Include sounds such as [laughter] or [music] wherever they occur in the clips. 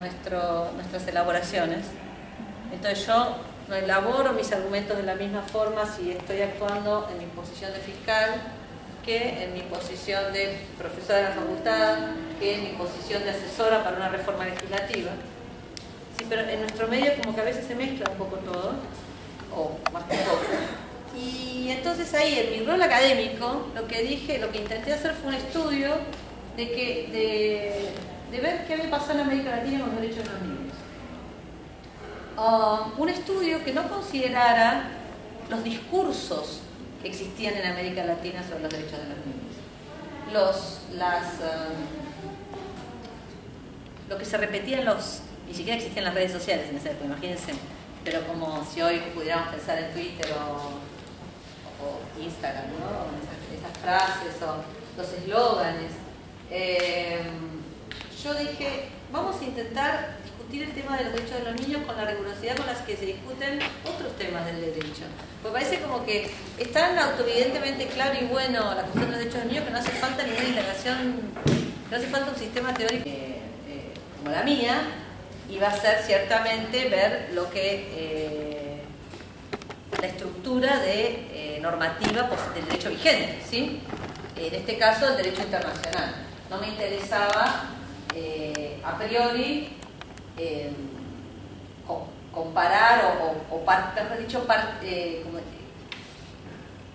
nuestro, nuestras elaboraciones. Entonces yo no elaboro mis argumentos de la misma forma si estoy actuando en mi posición de fiscal que en mi posición de profesora de la facultad, que en mi posición de asesora para una reforma legislativa. Sí, pero en nuestro medio como que a veces se mezcla un poco todo, o más que poco. Y entonces ahí, en mi rol académico, lo que dije, lo que intenté hacer fue un estudio de que de, de ver qué había pasado en América Latina con los derechos de los niños. Um, un estudio que no considerara los discursos que existían en América Latina sobre los derechos de los niños. Los, las, um, lo que se repetía en los... Ni siquiera existían las redes sociales en esa época, imagínense. Pero como si hoy pudiéramos pensar en Twitter o, Instagram, ¿no? Esas, esas frases o los eslóganes. Eh, yo dije, vamos a intentar discutir el tema de los derechos de los niños con la rigurosidad con las que se discuten otros temas del derecho. Porque parece como que es tan autoevidentemente claro y bueno la cuestión de los derechos de los niños que no hace falta ninguna integración, no hace falta un sistema teórico eh, eh, como la mía, y va a ser ciertamente ver lo que eh, la estructura de normativa pues, del derecho vigente, ¿sí? En este caso el derecho internacional. No me interesaba eh, a priori eh, comparar o, o, par, dicho, par, eh,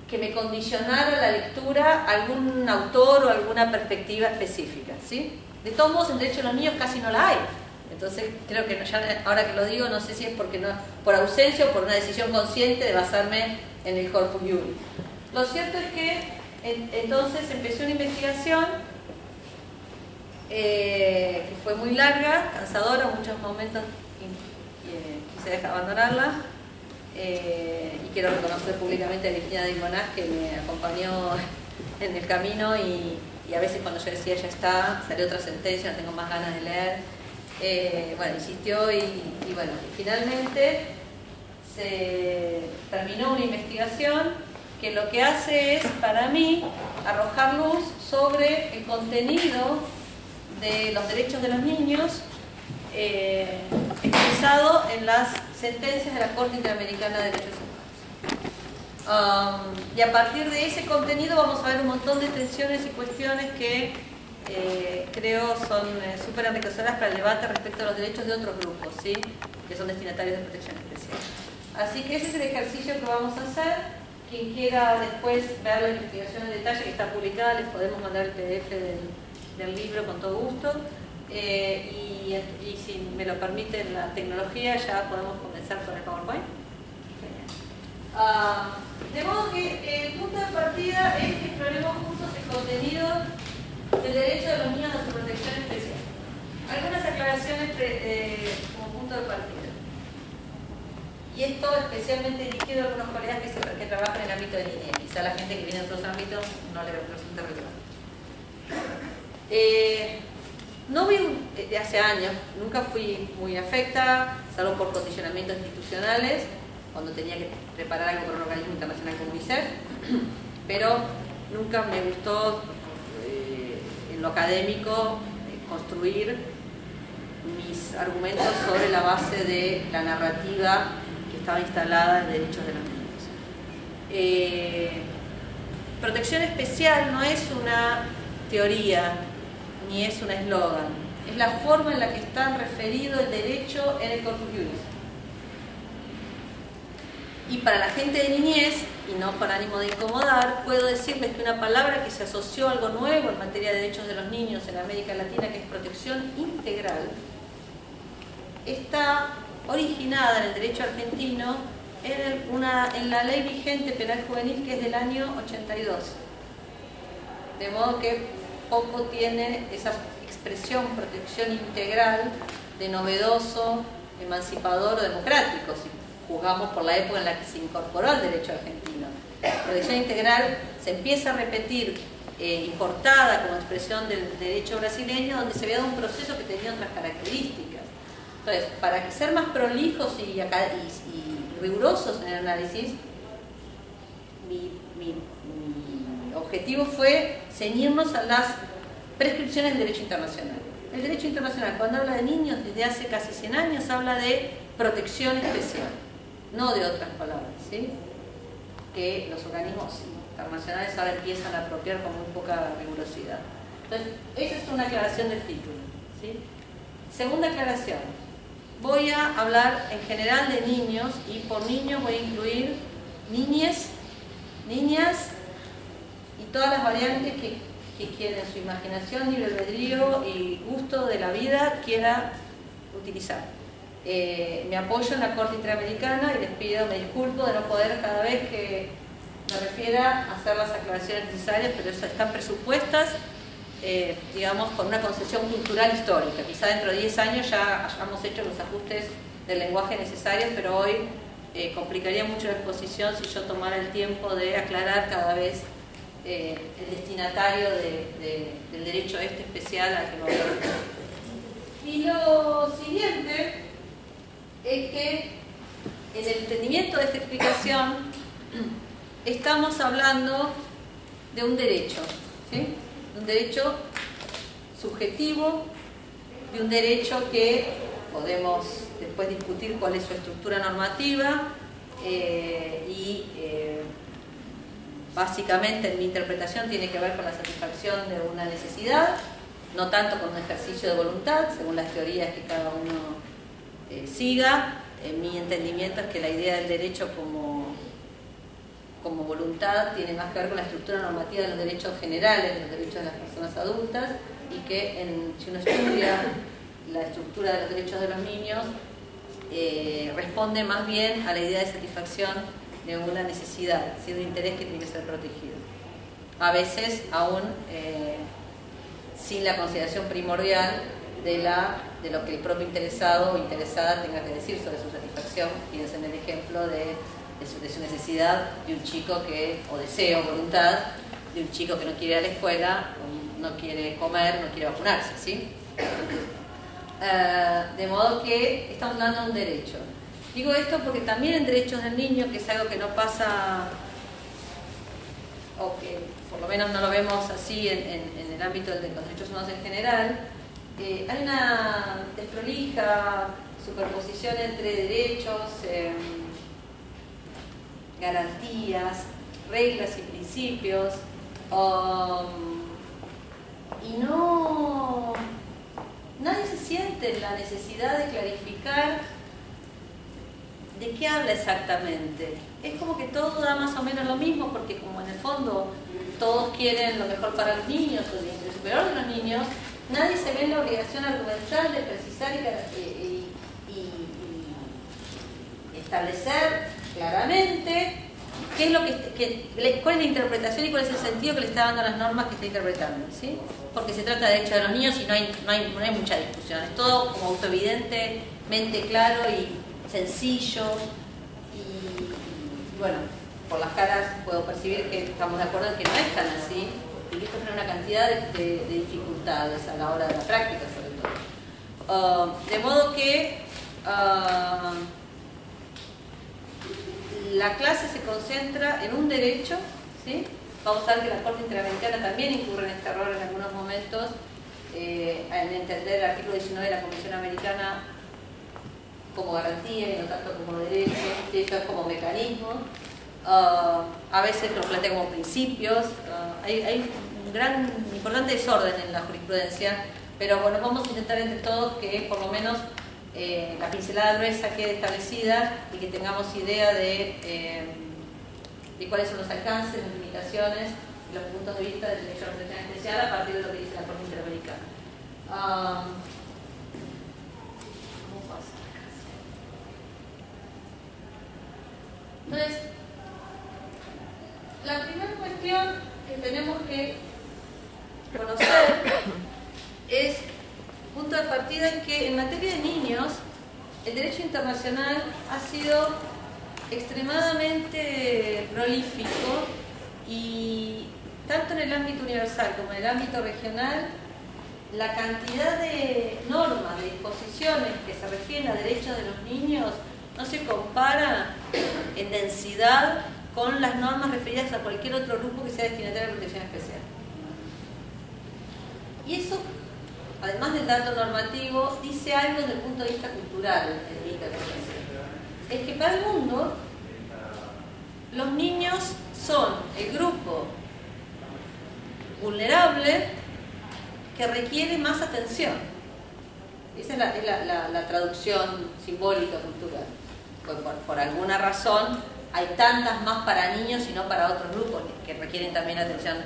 que me condicionara la lectura algún autor o alguna perspectiva específica. ¿sí? De todos modos, en derecho de los niños casi no la hay. Entonces, creo que ahora que lo digo, no sé si es porque no, por ausencia o por una decisión consciente de basarme en el corpus juris. Lo cierto es que en, entonces empecé una investigación eh, que fue muy larga, cansadora, muchos momentos eh, quise dejar abandonarla. Eh, y quiero reconocer públicamente a Virginia de Monás que me acompañó en el camino y, a veces cuando yo decía ya está, salió otra sentencia, tengo más ganas de leer. Bueno, insistió y bueno, finalmente se terminó una investigación que lo que hace es, para mí, arrojar luz sobre el contenido de los derechos de los niños eh, expresado en las sentencias de la Corte Interamericana de Derechos Humanos. Um, y a partir de ese contenido vamos a ver un montón de tensiones y cuestiones que eh, creo son eh, súper enriquecedoras para el debate respecto a los derechos de otros grupos, ¿sí? que son destinatarios de protección especial. Así que ese es el ejercicio que vamos a hacer. Quien quiera después ver la investigación en detalle que está publicada, les podemos mandar el PDF del, del libro con todo gusto. Eh, y, si me lo permite la tecnología, ya podemos comenzar con el PowerPoint. Uh, de modo que el punto de partida es que exploremos juntos el contenido del derecho de los niños a su protección especial. Algunas aclaraciones eh, como punto de partida. Y esto especialmente dirigido a algunos colegas que, se, que trabajan en el ámbito de niñez. Quizá la gente que viene de otros ámbitos no le resulta relevante. Eh, no vi de hace años, nunca fui muy afecta, salvo por condicionamientos institucionales, cuando tenía que preparar algo para un organismo internacional como UNICEF, [clears throat] pero nunca me gustó eh, en lo académico eh, construir mis argumentos sobre la base de la narrativa que estaba instalada en derechos de los niños. Eh, protección especial no es una teoría ni es un eslogan, es la forma en la que está referido el derecho en el Corpus Juris. Y para la gente de niñez, y no con ánimo de incomodar, puedo decirles que una palabra que se asoció a algo nuevo en materia de derechos de los niños en América Latina, que es protección integral, está originada en el derecho argentino en, una, en la ley vigente penal juvenil que es del año 82. De modo que poco tiene esa expresión protección integral de novedoso, emancipador o democrático, si juzgamos por la época en la que se incorporó al derecho argentino. Protección integral se empieza a repetir eh, importada como expresión del derecho brasileño, donde se había dado un proceso que tenía otras características. Entonces, para ser más prolijos y, rigurosos en el análisis, mi objetivo fue ceñirnos a las prescripciones del derecho internacional. El derecho internacional, cuando habla de niños desde hace casi 100 años, habla de protección especial, no de otras palabras, ¿sí? que los organismos internacionales ahora empiezan a apropiar con muy poca rigurosidad. Entonces, esa es una aclaración del título. ¿sí? Segunda aclaración, voy a hablar en general de niños y por niños voy a incluir niñes, niñas todas las variantes que, que quieren su imaginación, libre albedrío y gusto de la vida quiera utilizar. Eh, me apoyo en la Corte Interamericana y les pido, me disculpo de no poder cada vez que me refiera hacer las aclaraciones necesarias, pero están presupuestas, eh, digamos, con una concepción cultural histórica. Quizá dentro de 10 años ya hayamos hecho los ajustes del lenguaje necesarios, pero hoy eh, complicaría mucho la exposición si yo tomara el tiempo de aclarar cada vez el destinatario del derecho este especial al que me voy a Y lo siguiente es que en el entendimiento de esta explicación estamos hablando de un derecho, ¿sí? un derecho subjetivo, de un derecho que podemos después discutir cuál es su estructura normativa eh, y eh, básicamente en mi interpretación tiene que ver con la satisfacción de una necesidad, no tanto con un ejercicio de voluntad, según las teorías que cada uno eh, siga. En mi entendimiento es que la idea del derecho como, como voluntad tiene más que ver con la estructura normativa de los derechos generales, de los derechos de las personas adultas, y que si uno estudia la estructura de los derechos de los niños, eh, responde más bien a la idea de satisfacción de una necesidad, de un interés que tiene que ser protegido. A veces aún eh, sin la consideración primordial de, la, de lo que el propio interesado o interesada tenga que decir sobre su satisfacción. Piensen en el ejemplo de, de, su, necesidad de un chico que, o deseo, voluntad, de un chico que no quiere ir a la escuela, no quiere comer, no quiere vacunarse, ¿sí? Eh, de modo que estamos hablando de un derecho. Digo esto porque también en derechos del niño, que es algo que no pasa, o que por lo menos no lo vemos así en, el ámbito de los derechos humanos en general, eh, hay una desprolija superposición entre derechos, em, garantías, reglas y principios, um, y no nadie se siente la necesidad de clarificar de qué habla exactamente. Es como que todo da más o menos lo mismo, porque como en el fondo todos quieren lo mejor para los niños o el superior de los niños, nadie se ve en la obligación argumental de precisar y, establecer claramente qué es lo que, cuál es la interpretación y cuál es el sentido que le está dando a las normas que está interpretando, ¿sí? Porque se trata de derechos de los niños y no hay, no hay, no hay mucha discusión, es todo como autoevidentemente claro y sencillo y bueno, por las caras puedo percibir que estamos de acuerdo en que no es tan así y esto tiene una cantidad de, dificultades a la hora de la práctica, sobre todo. Ah, de modo que ah, la clase se concentra en un derecho, ¿sí? vamos a ver que la Corte Interamericana también incurre en este error en algunos momentos, eh, en entender el artículo 19 de la Convención Americana como garantía y no tanto como derecho, y esto es como mecanismo. Ah, a veces lo plantea como principios. hay, gran, importante desorden en la jurisprudencia, pero bueno, vamos a intentar entre todos que por lo menos eh, la pincelada gruesa quede establecida y que tengamos idea de, eh, de cuáles son los alcances, las limitaciones los puntos de vista del derecho de protección especial a partir de lo que dice la Corte Interamericana. Um, Entonces, la primera cuestión que tenemos que conocer es punto de partida en que en materia de niños el derecho internacional ha sido extremadamente prolífico y tanto en el ámbito universal como en el ámbito regional la cantidad de normas, de disposiciones que se refieren a derechos de los niños no se compara en densidad con las normas referidas a cualquier otro grupo que sea destinatario de protección especial. Y eso además del dato normativo, dice algo desde el punto de vista cultural en Es que para el mundo los niños son el grupo vulnerable que requiere más atención. Esa es la, traducción simbólica cultural. Pues por, alguna razón hay tantas más para niños y no para otros grupos que requieren también atención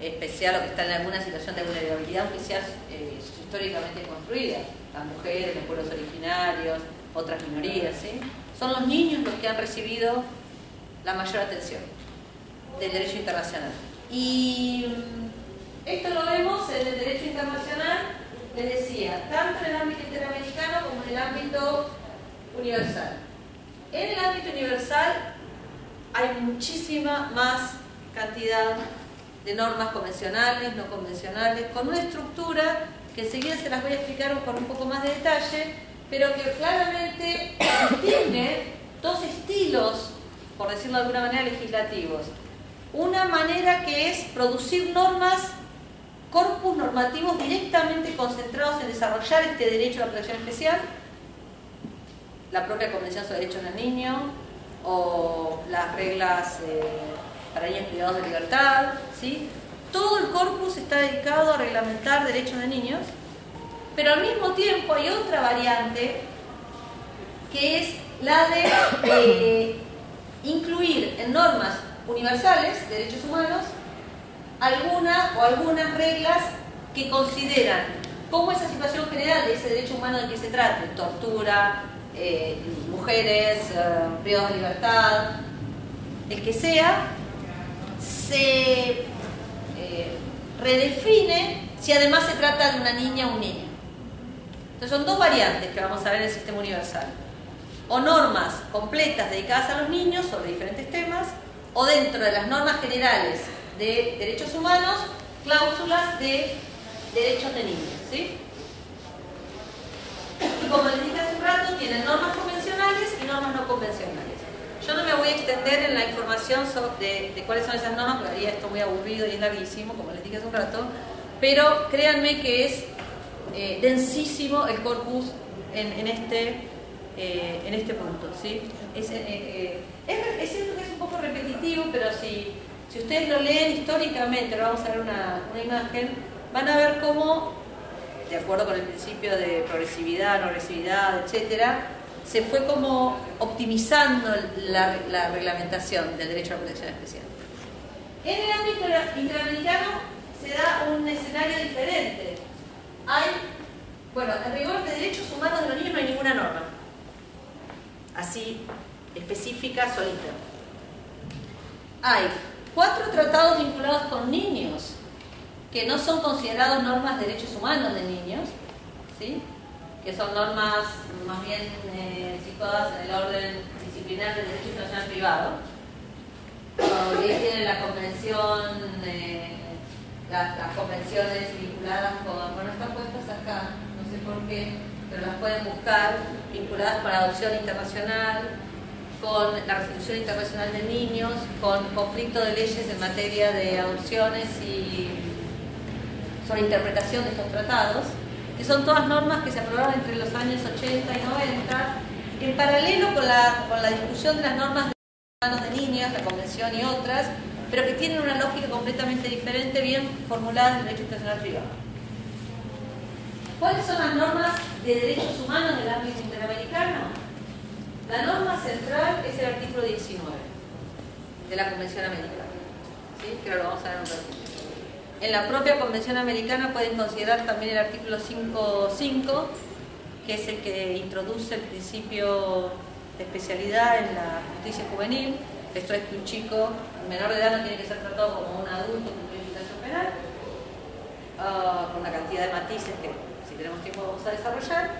especial o que están en alguna situación de vulnerabilidad, aunque sea eh, históricamente construida. Las mujeres, los pueblos originarios, otras minorías. Son los niños los que han recibido la mayor atención del derecho internacional. Y mm, esto lo vemos en el derecho internacional, les decía, tanto en el ámbito interamericano como en el ámbito universal. En el ámbito universal hay muchísima más cantidad de normas convencionales, no convencionales, con una estructura que enseguida se las voy a explicar con un poco más de detalle, pero que claramente tiene dos estilos, por decirlo de alguna manera, legislativos. Una manera que es producir normas, corpus normativos directamente concentrados en desarrollar este derecho a la protección especial, la propia Convención sobre Derechos del Niño o las reglas eh, para niños privados de libertad, ¿sí? Todo el corpus está dedicado a reglamentar derechos de niños, pero al mismo tiempo hay otra variante que es la de eh, incluir en normas universales de derechos humanos alguna o algunas reglas que consideran cómo esa situación general de ese derecho humano de que se trate, tortura, eh, mujeres, eh, de libertad, el que sea, se eh, redefine si además se trata de una niña o un niño. Entonces son dos variantes que vamos a ver en el sistema universal. O normas completas dedicadas a los niños sobre diferentes temas, o dentro de las normas generales de derechos humanos, cláusulas de derechos de niños. ¿sí? Y como les dije rato, tienen normas convencionales y normas no convencionales. Yo no me voy a extender en la información de, cuáles son esas normas, porque esto muy aburrido y es larguísimo, como les dije hace un rato, pero créanme que es eh, densísimo el corpus en, este, eh, en este punto. ¿sí? Es, eh, es, cierto que es un poco repetitivo, pero si, si ustedes lo leen históricamente, ahora vamos a ver una, una imagen, van a ver cómo, de acuerdo con el principio de progresividad, no agresividad, etcétera, se fue como optimizando la, reglamentación del derecho a la protección especial. En el ámbito interamericano se da un escenario diferente. Hay, bueno, en rigor de derechos humanos de los niños no hay ninguna norma, así específica, solita. Hay cuatro tratados vinculados con niños que no son considerados normas de derechos humanos de niños, ¿sí? que son normas más bien eh, situadas en el orden disciplinar del derecho internacional privado. Y ahí tienen la convención, eh, las, convenciones vinculadas con, bueno, están puestas acá, no sé por qué, pero las pueden buscar, vinculadas con adopción internacional, con la resolución internacional de niños, con conflicto de leyes en materia de adopciones y sobre interpretación de estos tratados que son todas normas que se aprobaron entre los años 80 y 90, en paralelo con la, con la discusión de las normas de derechos de niños, la Convención y otras, pero que tienen una lógica completamente diferente, bien formulada en el derecho internacional privado. ¿Cuáles son las normas de derechos humanos del ámbito interamericano? La norma central es el artículo 19 de la Convención Americana, ¿sí? que lo vamos a ver un ratito. En la propia Convención Americana pueden considerar también el artículo 5.5, que es el que introduce el principio de especialidad en la justicia juvenil. Esto es que un chico menor de edad no tiene que ser tratado como un adulto con justicia penal, uh, con una cantidad de matices que si tenemos tiempo vamos a desarrollar.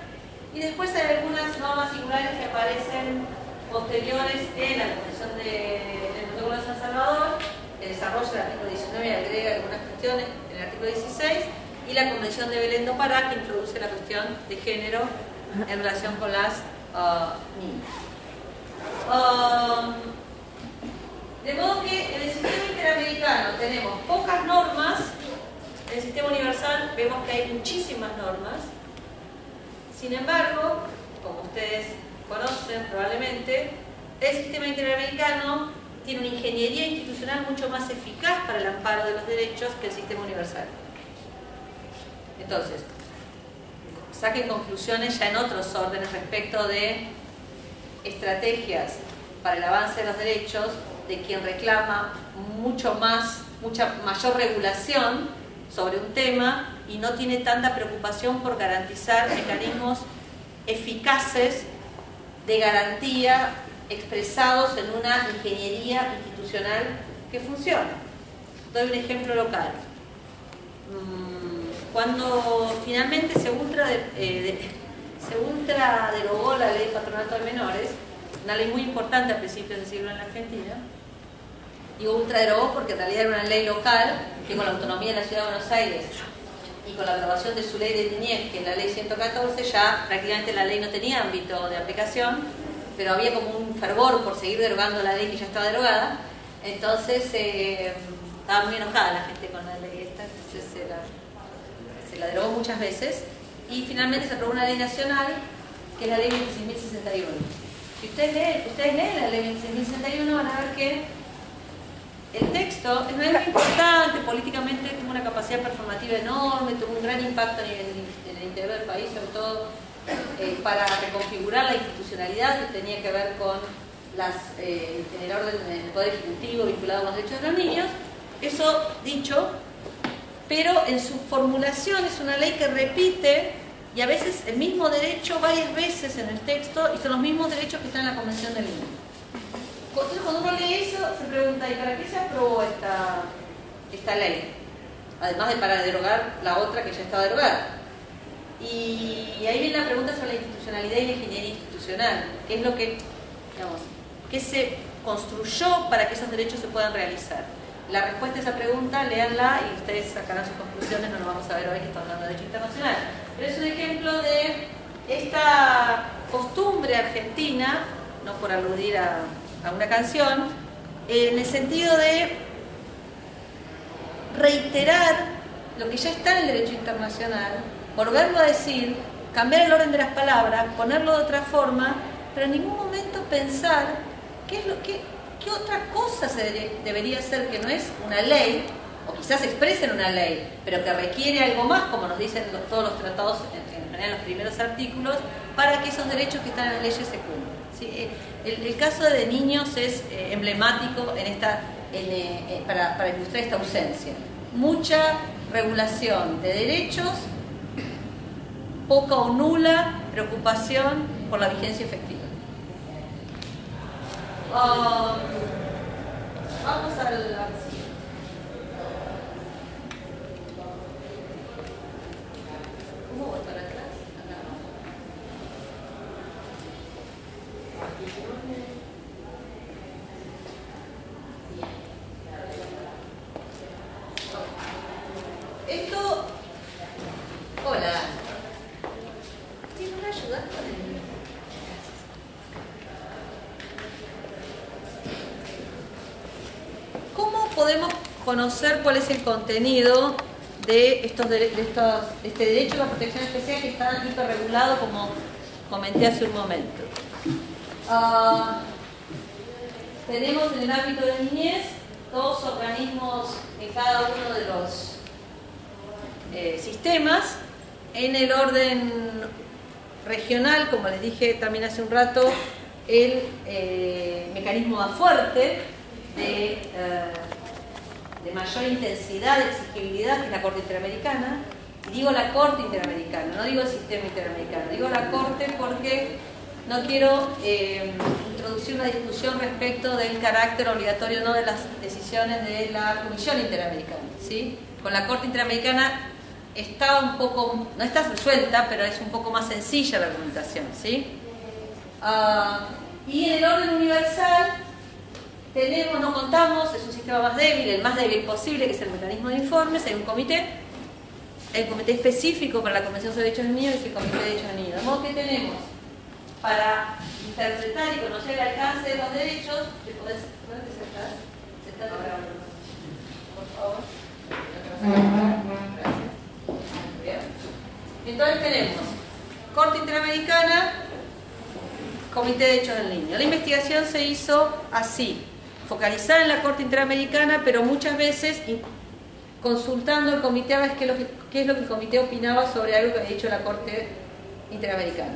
Y después hay algunas normas singulares que aparecen posteriores en la Convención de, del Protocolo de San Salvador, el desarrollo del artículo 19 agrega algunas cuestiones en el artículo 16 y la Convención de Belén do Pará que introduce la cuestión de género en relación con las uh, niñas. Um, de modo que en el sistema interamericano tenemos pocas normas En el sistema universal vemos que hay muchísimas normas, sin embargo, como ustedes conocen probablemente, el sistema interamericano tiene una ingeniería institucional mucho más eficaz para el amparo de los derechos que el sistema universal. Entonces, saquen conclusiones ya en otros órdenes respecto de estrategias para el avance de los derechos de quien reclama mucho más, mucha mayor regulación sobre un tema y no tiene tanta preocupación por garantizar mecanismos eficaces de garantía expresados en una ingeniería institucional que funciona. Doy un ejemplo local. Mm, cuando finalmente se ultra, eh, [laughs] se ultra derogó la ley de patronato de menores, una ley muy importante a principios del siglo en la Argentina, digo ultra derogó porque en realidad era una ley local que con la autonomía de la Ciudad de Buenos Aires y con la aprobación de su ley de niñez, que es la ley 114, ya prácticamente la ley no tenía ámbito de aplicación, pero había como un fervor por seguir derogando la ley que ya estaba derogada, entonces eh, estaba muy enojada la gente con la ley esta, entonces se la, se la derogó muchas veces y finalmente se aprobó una ley nacional que es la ley 26.061. Si ustedes leen, ustedes leen la ley 26.061 van a ver que el texto es muy importante, políticamente tuvo una capacidad performativa enorme, tuvo un gran impacto en el interior del país, sobre todo eh, para reconfigurar la institucionalidad que tenía que ver con eh, el orden del Poder Ejecutivo vinculado a los derechos de los niños. Eso dicho, pero en su formulación es una ley que repite y a veces el mismo derecho varias veces en el texto y son los mismos derechos que están en la Convención del Niño. Entonces, cuando uno lee eso, se pregunta, ¿y para qué se aprobó esta ley? Además de para derogar la otra que ya estaba derogada. Y ahí viene la pregunta sobre la institucionalidad y la ingeniería institucional. ¿Qué es lo que, digamos, qué se construyó para que esos derechos se puedan realizar? La respuesta a esa pregunta, léanla y ustedes sacarán sus conclusiones, no lo vamos a ver hoy que estamos hablando de derecho internacional. Pero es un ejemplo de esta costumbre argentina, no por aludir a a una canción, en el sentido de reiterar lo que ya está en el derecho internacional, volverlo a decir, cambiar el orden de las palabras, ponerlo de otra forma, pero en ningún momento pensar qué es lo que qué otra cosa se debería hacer que no es una ley, o quizás expresa en una ley, pero que requiere algo más, como nos dicen todos los tratados en, en los primeros artículos, para que esos derechos que están en las leyes se cumplan. Eh, el, caso de niños es eh, emblemático en esta, eh, para, para ilustrar esta ausencia. Mucha regulación de derechos, poca o nula preocupación por la vigencia efectiva. Um, vamos a la ¿Cómo atrás? Esto, hola, ¿tiene una ayuda con el... ¿Cómo podemos cuál es el contenido de, estos, de, este derecho a la protección especial que está hiperregulado como comenté hace un momento? Ah, tenemos en el ámbito de niñez dos organismos en cada uno de los eh, sistemas. En el orden regional, como les dije también hace un rato, el eh, mecanismo más fuerte de, eh, de mayor intensidad de exigibilidad, que es la Corte Interamericana. Y digo la Corte Interamericana, no digo el sistema interamericano, digo la Corte porque no quiero eh, introducir una discusión respecto del carácter obligatorio no de las decisiones de la Comisión Interamericana. ¿sí? Con la Corte Interamericana está un poco, no está resuelta, pero es un poco más sencilla la argumentación. ¿sí? Ah, y en el orden universal tenemos, no contamos, es un sistema más débil, el más débil posible, que es el mecanismo de informes, hay un comité, un comité específico para la Convención sobre Derechos del Niño, que es el Comité de Derechos del Niño. De modo que tenemos para interpretar y conocer el alcance de los derechos, ¿te podés, ¿dónde se está? Se está Por favor. Entonces tenemos Corte Interamericana, Comité de Derechos del Niño. La investigación se hizo así, focalizada en la Corte Interamericana, pero muchas veces consultando al comité a ver qué, es lo que el comité opinaba sobre algo que había dicho la Corte Interamericana.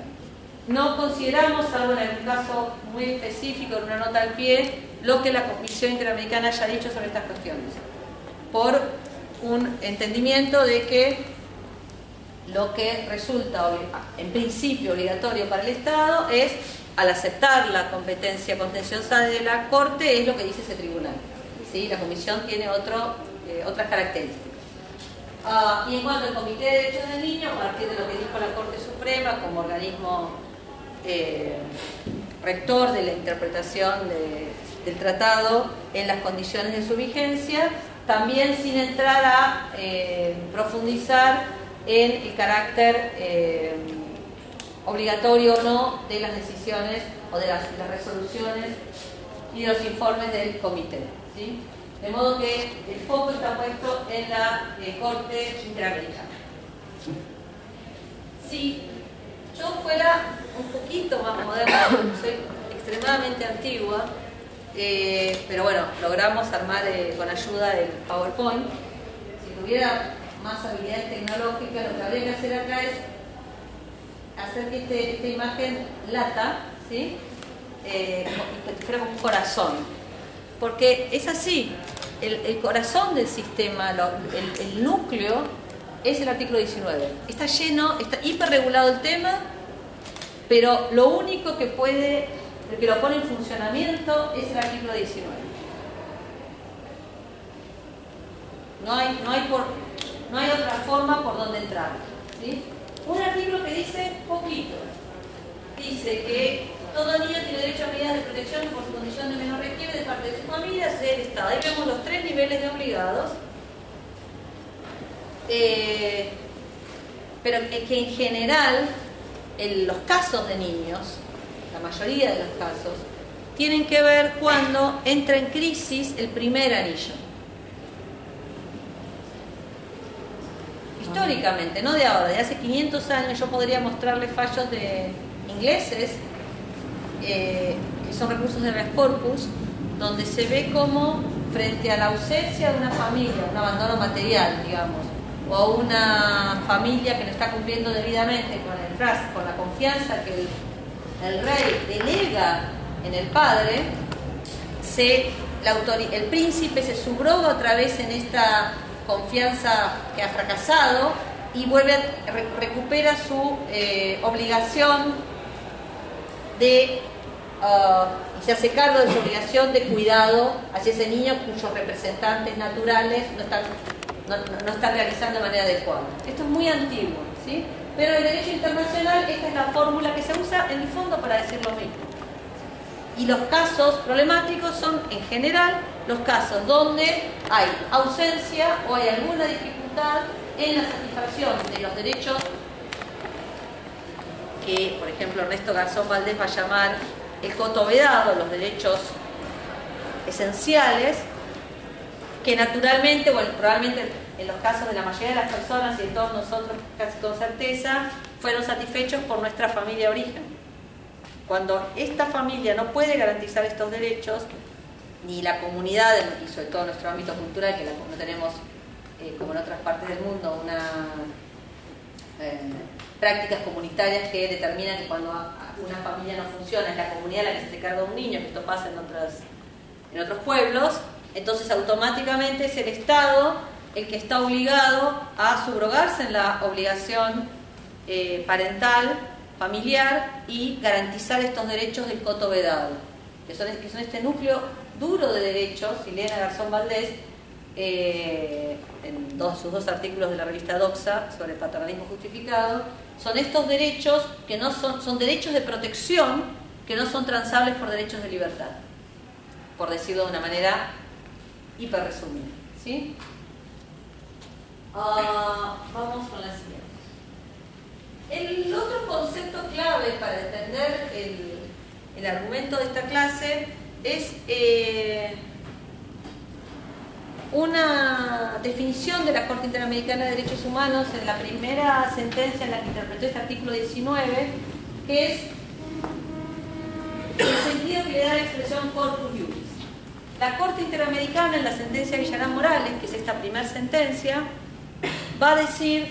No consideramos, salvo en algún caso muy específico, en una nota al pie, lo que la Comisión Interamericana haya dicho sobre estas cuestiones, por un entendimiento de que lo que resulta en principio obligatorio para el Estado es, al aceptar la competencia contenciosa de la Corte, es lo que dice ese tribunal. ¿Sí? La Comisión tiene otro, eh, otras características. Ah, y en cuanto al Comité de Derechos del Niño, a partir de lo que dijo la Corte Suprema como organismo eh, rector de la interpretación del tratado en las condiciones de su vigencia, también sin entrar a eh, profundizar en el carácter obligatorio o no de las decisiones o de las, resoluciones y de los informes del comité. De modo que el foco está puesto en la eh, Corte Interamericana. Si yo fuera un poquito más moderna, soy extremadamente antigua, eh, pero bueno, logramos armar con ayuda el PowerPoint. Si tuviera más habilidades tecnológicas, lo que habría que hacer acá es hacer que este, esta imagen lata, ¿sí? Eh, fuera como un corazón. Porque es así, el, corazón del sistema, el, núcleo, es el artículo 19. Está lleno, está hiperregulado el tema, pero lo único que puede, que lo pone en funcionamiento es el artículo 19. No hay, no hay por, no hay otra forma por donde entrar. Un artículo que dice poquito. Dice que todo niño tiene derecho a medidas de protección por su condición de menor requiere de parte de su familia, del Estado. Ahí vemos los tres niveles de obligados. Eh, pero que en general, en los casos de niños, la mayoría de los casos, tienen que ver cuando entra en crisis el primer anillo. Históricamente, no de ahora, de hace 500 años, yo podría mostrarle fallos de ingleses, eh, que son recursos de res corpus, donde se ve como frente a la ausencia de una familia, un abandono material, digamos, o una familia que no está cumpliendo debidamente con el trust, con la confianza que el, el rey delega en el padre, se, el príncipe se subroga otra vez en esta confianza que ha fracasado y vuelve a, recupera su eh, obligación de uh, se hace cargo de su obligación de cuidado hacia ese niño cuyos representantes naturales no están, no, están realizando de manera adecuada. Esto es muy antiguo, ¿sí? pero el derecho internacional esta es la fórmula que se usa en el fondo para decir lo mismo. Y los casos problemáticos son en general los casos donde hay ausencia o hay alguna dificultad en la satisfacción de los derechos que, por ejemplo, Ernesto Garzón Valdés va a llamar el coto vedado, los derechos esenciales, que naturalmente, o probablemente en los casos de la mayoría de las personas y de todos nosotros casi con certeza, fueron satisfechos por nuestra familia de origen. Cuando esta familia no puede garantizar estos derechos, ni la comunidad, y sobre todo nuestro ámbito cultural, que no tenemos, eh, como en otras partes del mundo, una eh, prácticas comunitarias que determinan que cuando una familia no funciona es la comunidad la que se hace cargo de un niño, que esto pasa en, otras, en otros pueblos, entonces automáticamente es el Estado el que está obligado a subrogarse en la obligación eh, parental, familiar y garantizar estos derechos del coto vedado, que son, este núcleo duro de derechos, Silena Garzón Valdés, eh, en sus dos artículos de la revista Doxa sobre paternalismo justificado, son estos derechos que no son, son derechos de protección que no son transables por derechos de libertad, por decirlo de una manera hiper resumida. ¿sí? Ah, vamos con la siguiente. El otro concepto clave para entender el, el argumento de esta clase es eh, una definición de la Corte Interamericana de Derechos Humanos en la primera sentencia en la que interpretó este artículo 19, que es el sentido que le da la expresión corpus juris. La Corte Interamericana en la sentencia Villarán Morales, que es esta primera sentencia, va a decir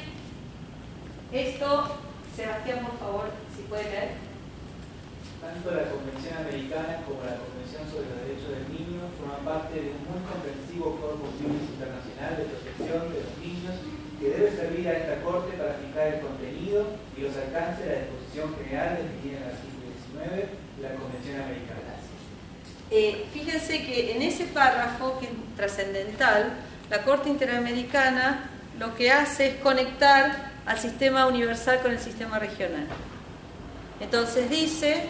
esto, Sebastián, por favor, si puede leer. Tanto la Convención Americana como la Convención sobre los Derechos del Niño forman parte de un muy comprensivo corpus juris internacional de protección de los niños que debe servir a esta Corte para fijar el contenido y los alcances de la disposición general definida en el artículo 19 de la Convención Americana. Eh, fíjense que en ese párrafo, que es trascendental, la Corte Interamericana lo que hace es conectar al sistema universal con el sistema regional. Entonces dice,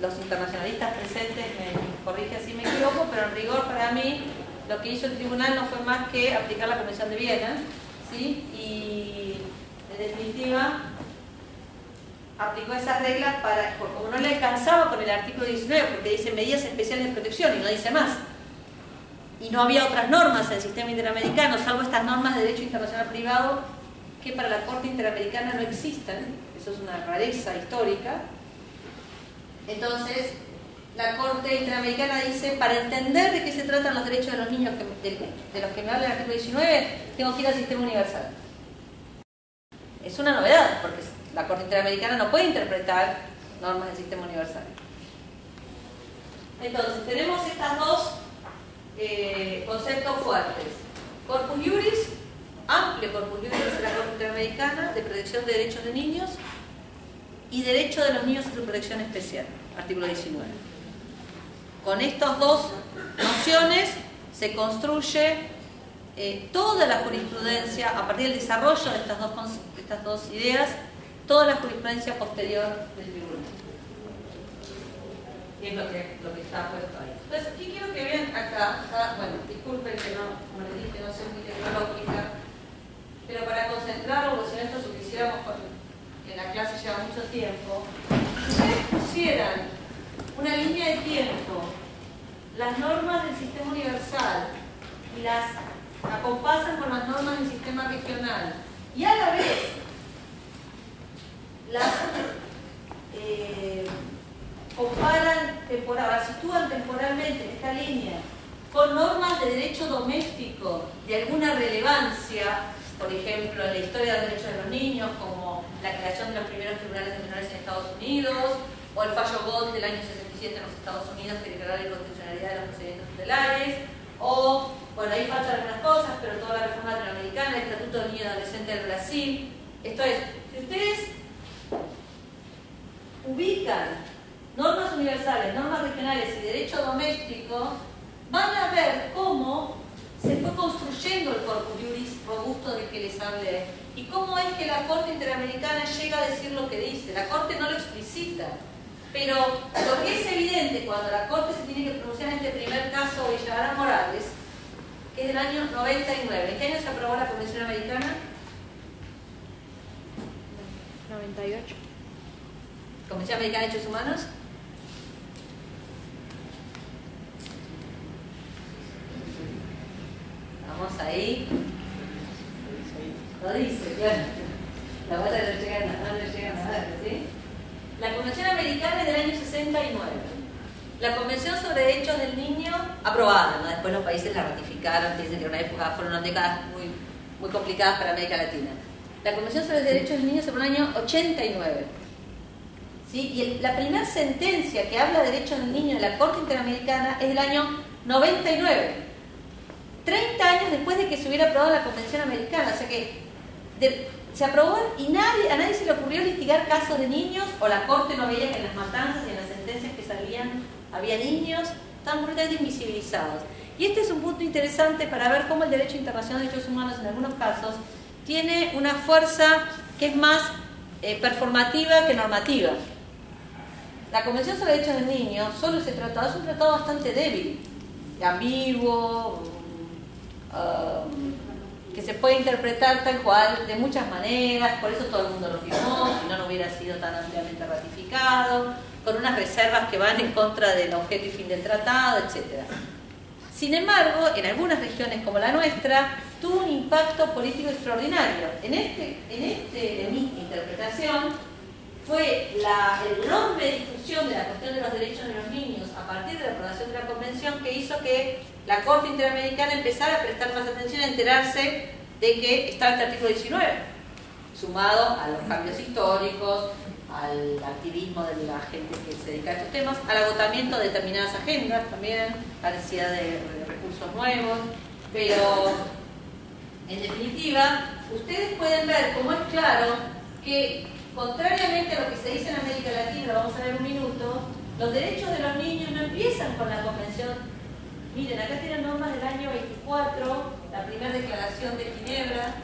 los internacionalistas presentes me corrigen si me equivoco, pero en rigor para mí lo que hizo el tribunal no fue más que aplicar la Convención de Viena, ¿sí? y en definitiva aplicó esas reglas para, como no le alcanzaba con el artículo 19, porque dice medidas especiales de protección y no dice más. Y no había otras normas en el sistema interamericano, salvo estas normas de derecho internacional privado, que para la Corte Interamericana no existen. Eso es una rareza histórica. Entonces, la Corte Interamericana dice, para entender de qué se tratan los derechos de los niños de, de los que me habla el artículo 19, tengo que ir al sistema universal. Es una novedad, porque la Corte Interamericana no puede interpretar normas del sistema universal. Entonces, tenemos estos dos eh, conceptos fuertes. Corpus Juris, amplio Corpus Juris de la Corte Interamericana de protección de derechos de niños y derecho de los niños a su protección especial, artículo 19. Con estas dos nociones se construye eh, toda la jurisprudencia a partir del desarrollo de estas dos, de estas dos ideas toda la jurisprudencia posterior del tribunal. Y es lo que, lo que está puesto ahí. Entonces, ¿qué quiero que vean acá? bueno, disculpen que no, como les dije, no soy muy tecnológica, pero para concentrarlo, porque si no esto lo quisiéramos en la clase lleva mucho tiempo, si ustedes pusieran una línea de tiempo, las normas del sistema universal y las acompasan con las normas del sistema regional, y a la vez las eh, comparan temporal, sitúan temporalmente en esta línea con normas de derecho doméstico de alguna relevancia, por ejemplo, la historia de los derechos de los niños, como la creación de los primeros tribunales de menores en Estados Unidos, o el fallo Gold del año 67 en los Estados Unidos que declaró la inconstitucionalidad de los procedimientos tutelares, o, bueno, ahí faltan algunas cosas, pero toda la reforma latinoamericana, el Estatuto del Niño y Adolescente del Brasil. Esto es, si ustedes ubican normas universales, normas regionales y derecho doméstico, van a ver cómo se fue construyendo el corpus juris robusto del que les hablé y cómo es que la Corte Interamericana llega a decir lo que dice. La Corte no lo explicita, pero lo que es evidente cuando la Corte se tiene que pronunciar en este primer caso Villarán Morales, que es del año 99. ¿En qué año se aprobó la Convención Americana? 98. Convención Americana de Derechos Humanos. Vamos ahí. Lo dice, claro. La no llega, no le llegan a ver, ¿sí? La Convención Americana es del año 69. La Convención sobre Derechos del Niño, aprobada, después los países la ratificaron, dicen que una época fueron décadas muy, muy complicadas para América Latina. La Convención sobre Derechos del Niño en el año 89. Y la primera sentencia que habla de derechos del niño en la Corte Interamericana es del año 99, 30 años después de que se hubiera aprobado la Convención Americana. O sea que se aprobó y a nadie se le ocurrió litigar casos de niños, o la Corte no veía que en las matanzas y en las sentencias que salían había niños, estaban completamente invisibilizados. Y este es un punto interesante para ver cómo el derecho internacional de derechos humanos en algunos casos tiene una fuerza que es más eh, performativa que normativa. La Convención sobre Derechos del Niño, solo ese tratado, es un tratado bastante débil, ambiguo, um, que se puede interpretar tal cual de muchas maneras, por eso todo el mundo lo firmó, si no, no hubiera sido tan ampliamente ratificado, con unas reservas que van en contra del objeto y fin del tratado, etc. Sin embargo, en algunas regiones como la nuestra, tuvo un impacto político extraordinario. En, este, en, este, en mi interpretación, fue la enorme difusión de la cuestión de los derechos de los niños a partir de la aprobación de la convención que hizo que la Corte Interamericana empezara a prestar más atención, a enterarse de que estaba este artículo 19, sumado a los cambios históricos, al activismo de la gente que se dedica a estos temas, al agotamiento de determinadas agendas también, la necesidad de, recursos nuevos, pero en definitiva, ustedes pueden ver cómo es claro que, contrariamente a lo que se dice en América Latina, lo vamos a ver un minuto, los derechos de los niños no empiezan con la Convención. Miren, acá tienen normas del año 24, la primera declaración de Ginebra,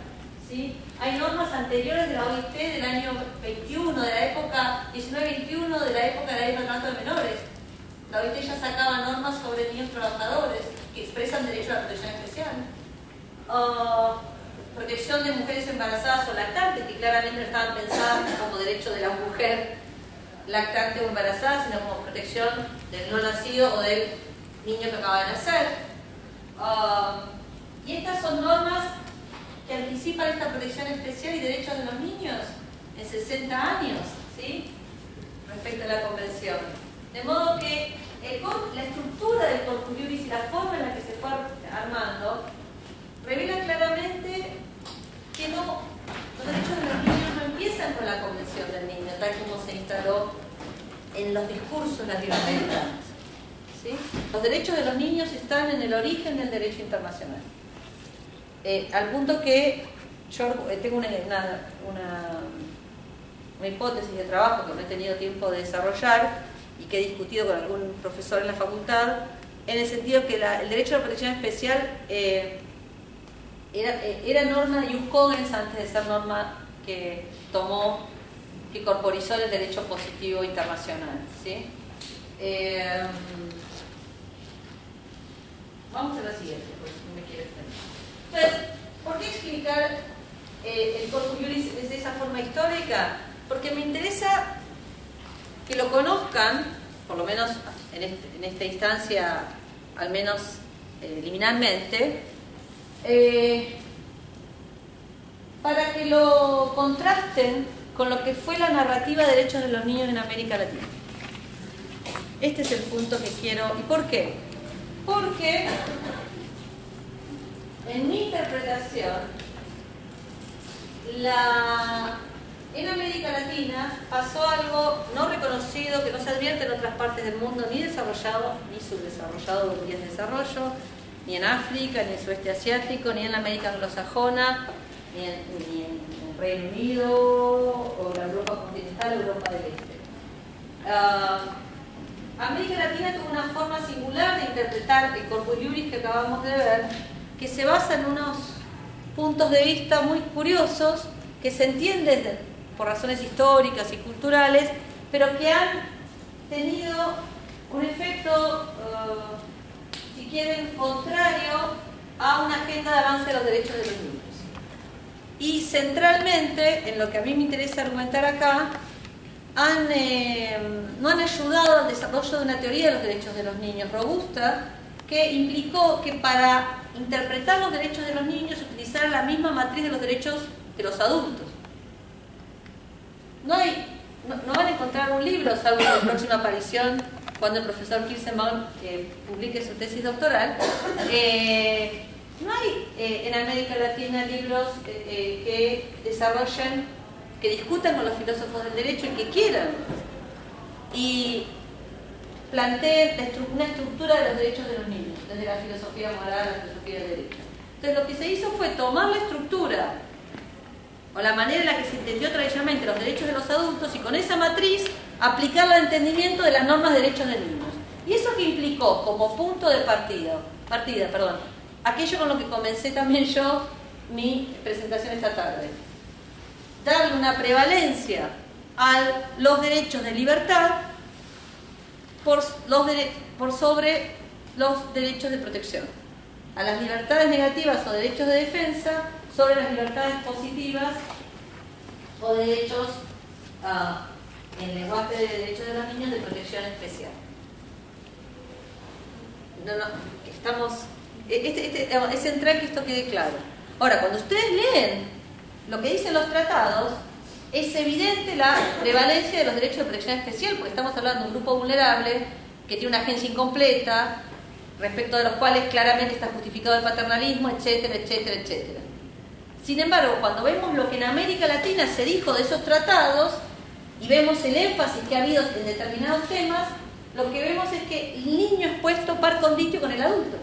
¿sí? Hay normas anteriores de la OIT del año 21, de la época 19-21, de la época de la ley de de menores. La OIT ya sacaba normas sobre niños trabajadores que expresan derecho a la protección especial. Uh, protección de mujeres embarazadas o lactantes, que claramente no estaban pensadas como derecho de la mujer lactante o embarazada, sino como protección del no nacido o del niño que acaba de nacer. Uh, y estas son normas que anticipan esta protección especial y derechos de los niños en 60 años, ¿sí? Respecto a la convención. De modo que la estructura del corpus y la forma en la que se fue armando revela claramente que no, los derechos de los niños no empiezan con la convención del niño, tal como se instaló en los discursos latinoamericanos. ¿sí? Los derechos de los niños están en el origen del derecho internacional. Eh, al punto que yo eh, tengo una, una, hipótesis de trabajo que no he tenido tiempo de desarrollar y que he discutido con algún profesor en la facultad, en el sentido que el derecho a la protección especial eh, era, era, norma de Ius antes de ser norma que tomó, que corporizó el derecho positivo internacional. ¿sí? vamos a la siguiente, pues no me quiero extender. Entonces, ¿por qué explicar eh, el corpus juris desde esa forma histórica? Porque me interesa que lo conozcan, por lo menos en, este, esta instancia, al menos eh, liminalmente, eh, para que lo contrasten con lo que fue la narrativa de derechos de los niños en América Latina. Este es el punto que quiero. ¿Y por qué? Porque en mi interpretación, en América Latina pasó algo no reconocido, que no se advierte en otras partes del mundo, ni desarrollado, ni subdesarrollado o en desarrollo, ni en África, ni en sudeste asiático, ni en la América anglosajona, ni en, el Reino Unido, o la Europa continental, Europa del Este. Ah, América Latina tuvo una forma singular de interpretar el corpus juris que acabamos de ver, que se basa en unos puntos de vista muy curiosos que se entienden por razones históricas y culturales, pero que han tenido un efecto, si quieren, contrario a una agenda de avance de los derechos de los niños. Y centralmente, en lo que a mí me interesa argumentar acá, han, eh, no han ayudado al desarrollo de una teoría de los derechos de los niños robusta, que implicó que para interpretar los derechos de los niños utilizar la misma matriz de los derechos de los adultos. No, hay, no, van a encontrar un libro, salvo la próxima aparición, cuando el profesor Kirsenbaum eh, publique su tesis doctoral. Eh, no hay eh, en América Latina libros que desarrollen, que discutan con los filósofos del derecho y que quieran. Y planteen una estructura de los derechos de los niños, desde la filosofía moral a la filosofía del derecho. Entonces lo que se hizo fue tomar la estructura o la manera en la que se entendió tradicionalmente los derechos de los adultos y con esa matriz aplicarla al entendimiento de las normas de derechos de niños. Y eso que implicó como punto de partida, perdón, aquello con lo que comencé también yo mi presentación esta tarde. Darle una prevalencia a los derechos de libertad por, los por sobre los derechos de protección. A las libertades negativas o derechos de defensa sobre las libertades positivas o derechos, uh, en lenguaje de derechos de los niños, de protección especial. no, no, estamos, este, este, es central que esto quede claro. Ahora, cuando ustedes leen lo que dicen los tratados, es evidente la prevalencia de los derechos de protección especial, porque estamos hablando de un grupo vulnerable que tiene una agencia incompleta, respecto de los cuales claramente está justificado el paternalismo, etcétera, etcétera, etcétera. Sin embargo, cuando vemos lo que en América Latina se dijo de esos tratados y vemos el énfasis que ha habido en determinados temas, lo que vemos es que el niño es puesto par conditio con el adulto.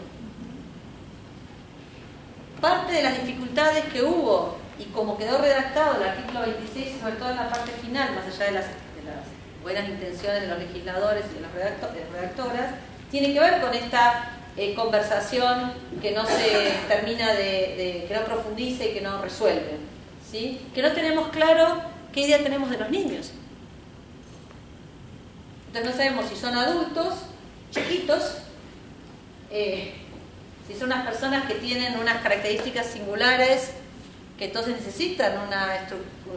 Parte de las dificultades que hubo y como quedó redactado el artículo 26, sobre todo en la parte final, más allá de las, buenas intenciones de los legisladores y de las redactoras, tiene que ver con esta eh, conversación que no se termina de, que no profundice y que no resuelve. ¿sí? Que no tenemos claro qué idea tenemos de los niños. Entonces no sabemos si son adultos, chiquitos, eh, si son unas personas que tienen unas características singulares que entonces necesitan una,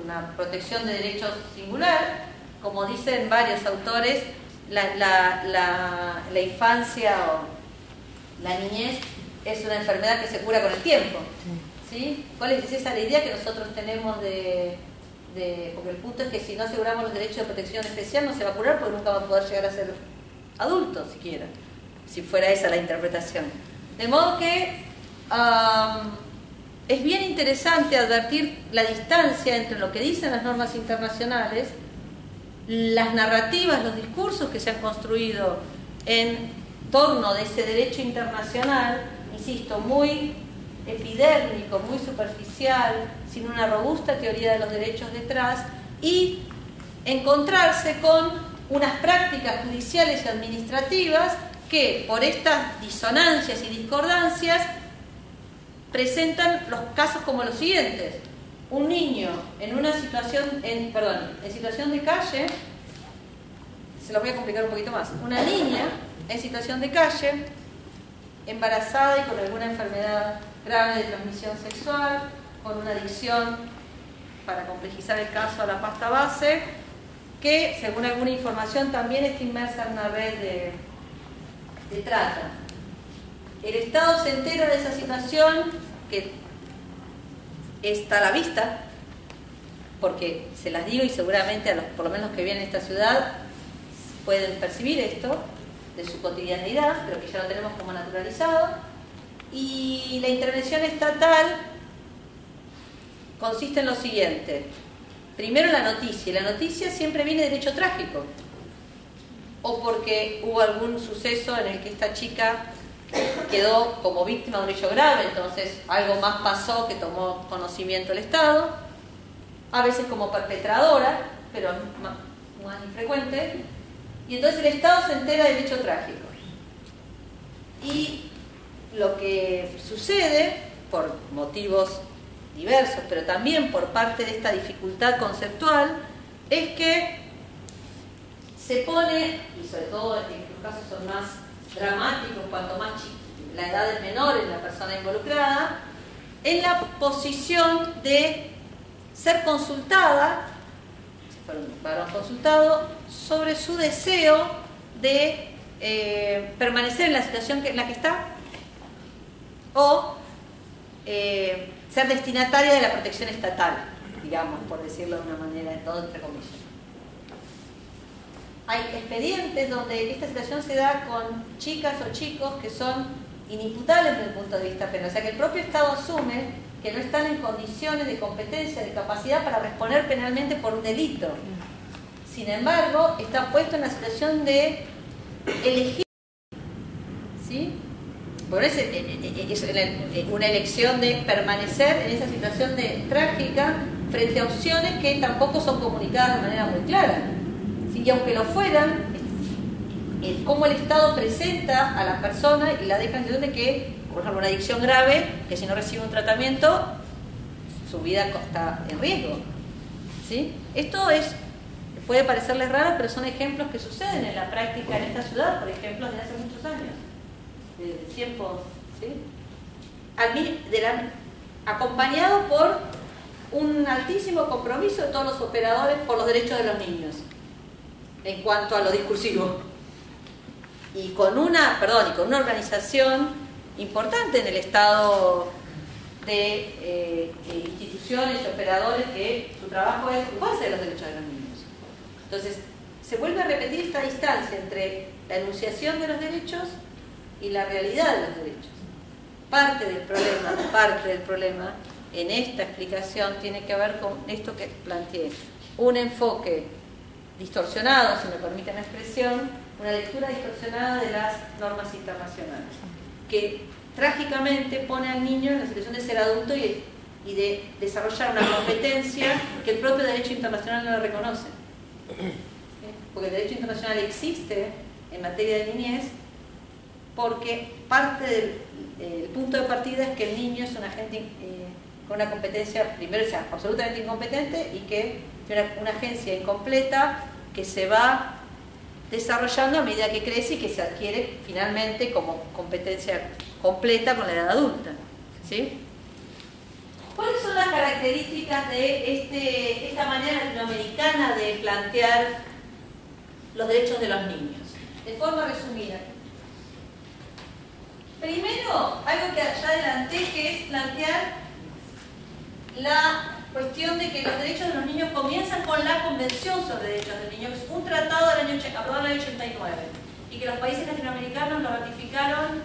una protección de derechos singular, como dicen varios autores, la, la, la, infancia o la niñez es una enfermedad que se cura con el tiempo. ¿sí? ¿Cuál es esa la idea que nosotros tenemos de, de, Porque el punto es que si no aseguramos los derechos de protección especial no se va a curar porque nunca va a poder llegar a ser adulto siquiera, si fuera esa la interpretación. De modo que es bien interesante advertir la distancia entre lo que dicen las normas internacionales, las narrativas, los discursos que se han construido en torno de ese derecho internacional, insisto, muy epidérmico, muy superficial, sin una robusta teoría de los derechos detrás, y encontrarse con unas prácticas judiciales y administrativas que por estas disonancias y discordancias presentan los casos como los siguientes. Un niño en una situación, en, perdón, en situación de calle, se los voy a complicar un poquito más. Una niña en situación de calle, embarazada y con alguna enfermedad grave de transmisión sexual, con una adicción, para complejizar el caso, a la pasta base, que según alguna información también está inmersa en una red de, trata. El Estado se entera de esa situación que está a la vista, porque se las digo y seguramente a los, por lo menos que vienen a esta ciudad pueden percibir esto de su cotidianidad, pero que ya lo tenemos como naturalizado. Y la intervención estatal consiste en lo siguiente. Primero la noticia. La noticia siempre viene de hecho trágico. O porque hubo algún suceso en el que esta chica quedó como víctima de un hecho grave, entonces algo más pasó que tomó conocimiento el Estado, a veces como perpetradora, pero más, más infrecuente, y entonces el Estado se entera del hecho trágico. Y lo que sucede, por motivos diversos, pero también por parte de esta dificultad conceptual, es que se pone, y sobre todo en estos casos son más dramáticos, cuanto más la edad es menor en la persona involucrada, en la posición de ser consultada, si un varón consultado, sobre su deseo de eh, permanecer en la situación en la que está o eh, ser destinataria de la protección estatal, digamos, por decirlo de una manera, todo entre comillas. Hay expedientes donde esta situación se da con chicas o chicos que son inimputables desde el punto de vista penal, o sea que el propio Estado asume que no están en condiciones de competencia, de capacidad para responder penalmente por un delito. Sin embargo, está puesto en la situación de elegir, ¿sí? Por eso es una elección de permanecer en esa situación de trágica frente a opciones que tampoco son comunicadas de manera muy clara. Y aunque lo fueran, cómo el Estado presenta a la persona y la deja en situación de que, por ejemplo, una adicción grave, que si no recibe un tratamiento, su vida está en riesgo. ¿Sí? Esto es puede parecerles raro, pero son ejemplos que suceden en la práctica en esta ciudad, por ejemplo, desde hace muchos años, tiempos, acompañado por un altísimo compromiso de todos los operadores por los derechos de los niños, en cuanto a lo discursivo. y con una, perdón, y con una organización importante en el Estado de eh, instituciones y operadores que su trabajo es ocuparse de los derechos de los niños. Entonces, se vuelve a repetir esta distancia entre la enunciación de los derechos y la realidad de los derechos. Parte del problema, parte del problema en esta explicación tiene que ver con esto que planteé, un enfoque distorsionado, si me permiten la expresión, una lectura distorsionada de las normas internacionales, que trágicamente pone al niño en la situación de ser adulto y, de desarrollar una competencia que el propio derecho internacional no le reconoce. Porque el derecho internacional existe en materia de niñez porque parte del punto de partida es que el niño es un agente eh, con una competencia, primero sea absolutamente incompetente y que tiene una agencia incompleta que se va desarrollando a medida que crece y que se adquiere finalmente como competencia completa con la edad adulta. ¿sí? ¿Cuáles son las características de este, esta manera latinoamericana de plantear los derechos de los niños? De forma resumida. Primero, algo que ya adelanté, que es plantear la cuestión de que los derechos de los niños comienzan con la Convención sobre Derechos del Niño, que un tratado del año, aprobado en el año 89, y que los países latinoamericanos lo ratificaron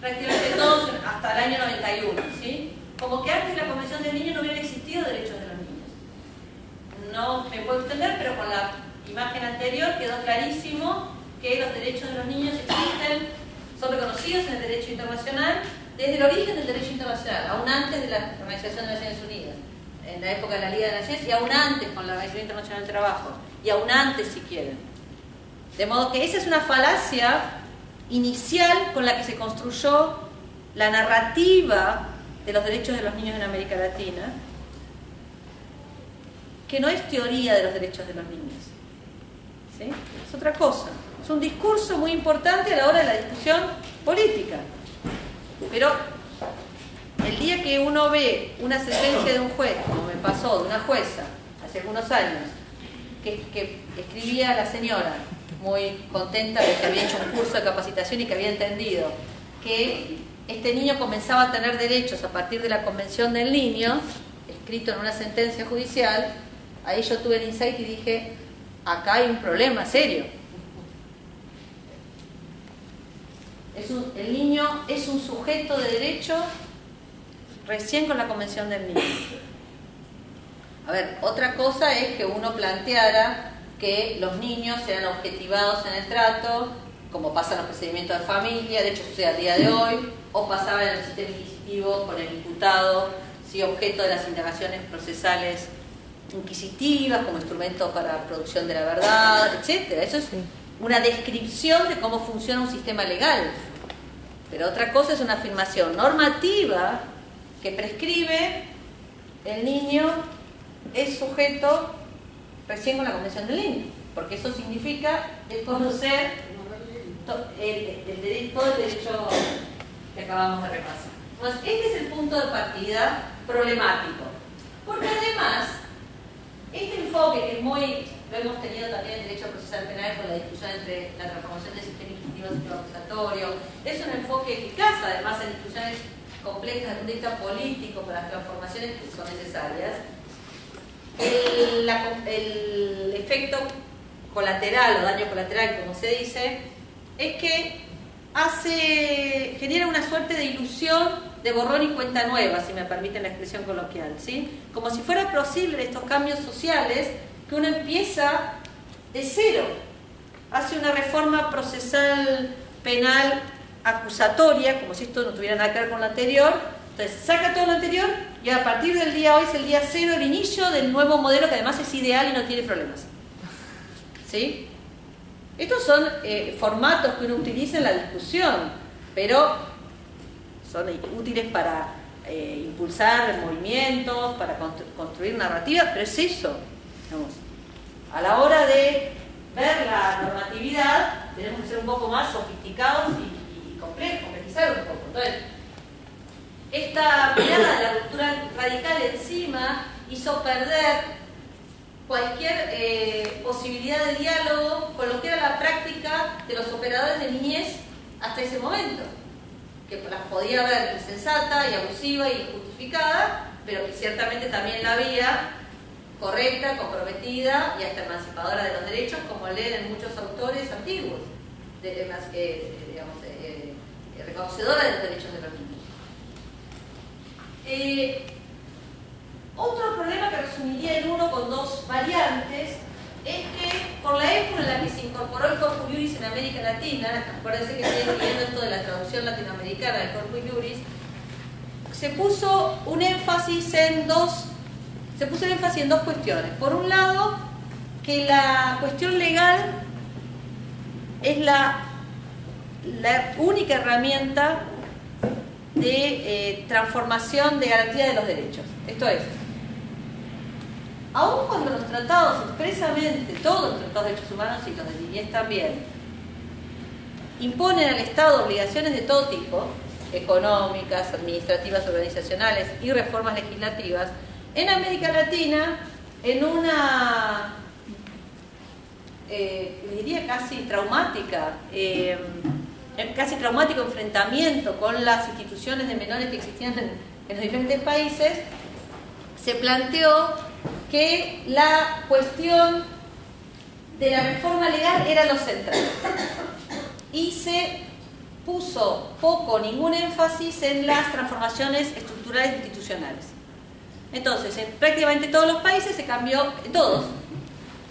prácticamente todos hasta el año 91, ¿sí? Como que antes de la Convención del Niño no hubiera existido derechos de los niños. No me puedo extender, pero con la imagen anterior quedó clarísimo que los derechos de los niños existen, son reconocidos en el derecho internacional desde el origen del derecho internacional, aún antes de la Organización de Naciones Unidas, en la época de la Liga de Naciones, y aún antes con la Organización Internacional del Trabajo, y aún antes si quieren. De modo que esa es una falacia inicial con la que se construyó la narrativa de los derechos de los niños en América Latina, que no es teoría de los derechos de los niños. ¿sí? Es otra cosa. Es un discurso muy importante a la hora de la discusión política. Pero el día que uno ve una sentencia de un juez, como me pasó, de una jueza, hace algunos años, que, escribía a la señora, muy contenta de que había hecho un curso de capacitación y que había entendido que este niño comenzaba a tener derechos a partir de la Convención del Niño, escrito en una sentencia judicial, ahí yo tuve el insight y dije, acá hay un problema serio el niño es un sujeto de derecho recién con la Convención del Niño. A ver, otra cosa es que uno planteara que los niños sean objetivados en el trato, como pasa en los procedimientos de familia, de hecho sucede al día de hoy, o pasaba en el sistema inquisitivo con el imputado, si objeto de las indagaciones procesales inquisitivas como instrumento para producción de la verdad, etc. Eso es una descripción de cómo funciona un sistema legal. Pero otra cosa es una afirmación normativa que prescribe el niño es sujeto recién con la Convención del Niño, porque eso significa el conocer el, el, todo el derecho que acabamos de repasar. Entonces, este es el punto de partida problemático, porque además, este enfoque que es muy, lo hemos tenido también en Derecho Procesal Penal con la discusión entre la transformación del sistema es un enfoque eficaz, además, en discusiones complejas desde un de vista político, con las transformaciones que son necesarias. El, efecto colateral o daño colateral, como se dice, es que hace, genera una suerte de ilusión de borrón y cuenta nueva, si me permiten la expresión coloquial, ¿sí? Como si fuera posible estos cambios sociales que uno empieza de cero, hace una reforma procesal penal acusatoria, como si esto no tuviera nada que ver con lo anterior. Entonces, saca todo lo anterior y a partir del día hoy es el día cero, el inicio del nuevo modelo que además es ideal y no tiene problemas. ¿Sí? Estos son eh, formatos que uno utiliza en la discusión, pero son útiles para eh, impulsar movimientos, para construir narrativas, pero es eso. A la hora de ver la normatividad, tenemos que ser un poco más sofisticados y, complejos, complejizar un poco. Esta mirada de la ruptura radical encima hizo perder cualquier eh, posibilidad de diálogo con lo que era la práctica de los operadores de niñez hasta ese momento, que las podía ver insensata y abusiva y injustificada, pero que ciertamente también la había correcta, comprometida y hasta emancipadora de los derechos, como leen en muchos autores antiguos, de, eh, digamos, eh, reconocedora de los derechos de los niños. Eh, otro problema que resumiría en uno con dos variantes es que por la época en la que se incorporó el Corpus Juris en América Latina, acuérdense que estoy escribiendo esto de la traducción latinoamericana del Corpus Juris, se puso un énfasis en dos se puso énfasis en dos cuestiones. Por un lado, que la cuestión legal es la, la única herramienta de eh, transformación de garantía de los derechos. Esto es, aun cuando los tratados expresamente, todos los tratados de derechos humanos y los de niñez también, imponen al Estado obligaciones de todo tipo, económicas, administrativas, organizacionales y reformas legislativas, en América Latina, en una, eh, diría casi traumática, eh, casi traumático enfrentamiento con las instituciones de menores que existían en los diferentes países, se planteó que la cuestión de la reforma legal era lo central. Y se puso poco ningún énfasis en las transformaciones estructurales e institucionales. Entonces, en prácticamente todos los países se cambió, todos,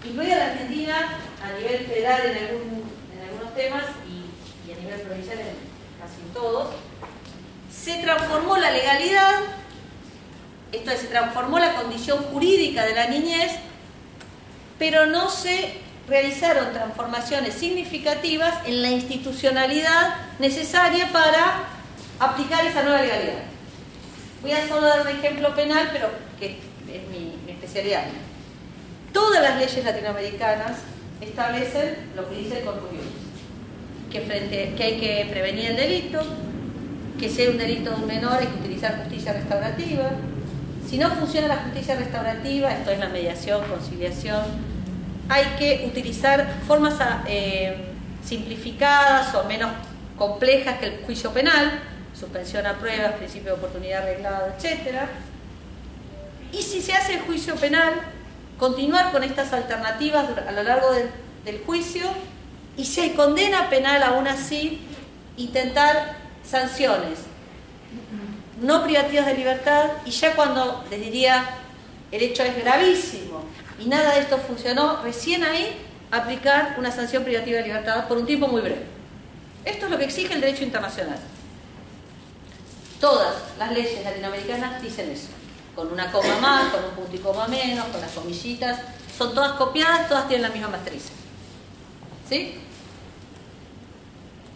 incluida la Argentina a nivel federal en, algunos temas y, y a nivel provincial en casi todos, se transformó la legalidad esto es, se transformó la condición jurídica de la niñez, pero no se realizaron transformaciones significativas en la institucionalidad necesaria para aplicar esa nueva legalidad. Voy a solo dar un ejemplo penal, pero que es mi, especialidad. Todas las leyes latinoamericanas establecen lo que dice el Corpus que, que hay que prevenir el delito, que sea un delito de un menor hay que utilizar justicia restaurativa, si no funciona la justicia restaurativa, esto es la mediación, conciliación, hay que utilizar formas eh, simplificadas o menos complejas que el juicio penal, suspensión a pruebas, principio de oportunidad arreglado, etc. Y si se hace el juicio penal, continuar con estas alternativas a lo largo del, del juicio y si hay condena penal aún así, intentar sanciones no privativas de libertad y ya cuando les diría el hecho es gravísimo y nada de esto funcionó, recién ahí aplicar una sanción privativa de libertad por un tiempo muy breve. Esto es lo que exige el derecho internacional. Todas las leyes latinoamericanas dicen eso, con una coma más, con un punto y coma menos, con las comillitas, son todas copiadas, todas tienen la misma matriz. ¿Sí?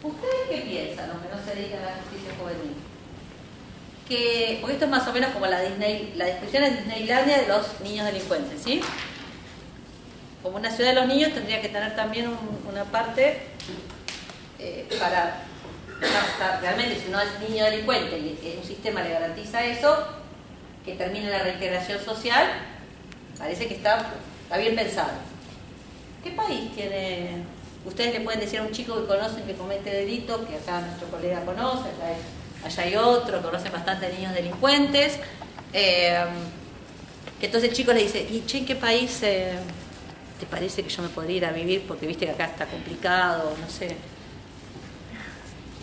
¿Ustedes qué piensan, los que no se dedican a la justicia juvenil? que, porque esto es más o menos como la Disney, la descripción de Disneylandia de los niños delincuentes, ¿sí? Como una ciudad de los niños tendría que tener también una parte eh, para, realmente si no es niño delincuente y un sistema le garantiza eso, que termine la reintegración social, parece que está, bien pensado. ¿Qué país tiene? Ustedes le pueden decir a un chico que conocen que comete delitos, que acá nuestro colega conoce, allá hay otro, conocen bastante niños delincuentes, eh, que entonces el chico le dice, ¿y che, en qué país eh, te parece que yo me podría ir a vivir? Porque viste que acá está complicado, no sé.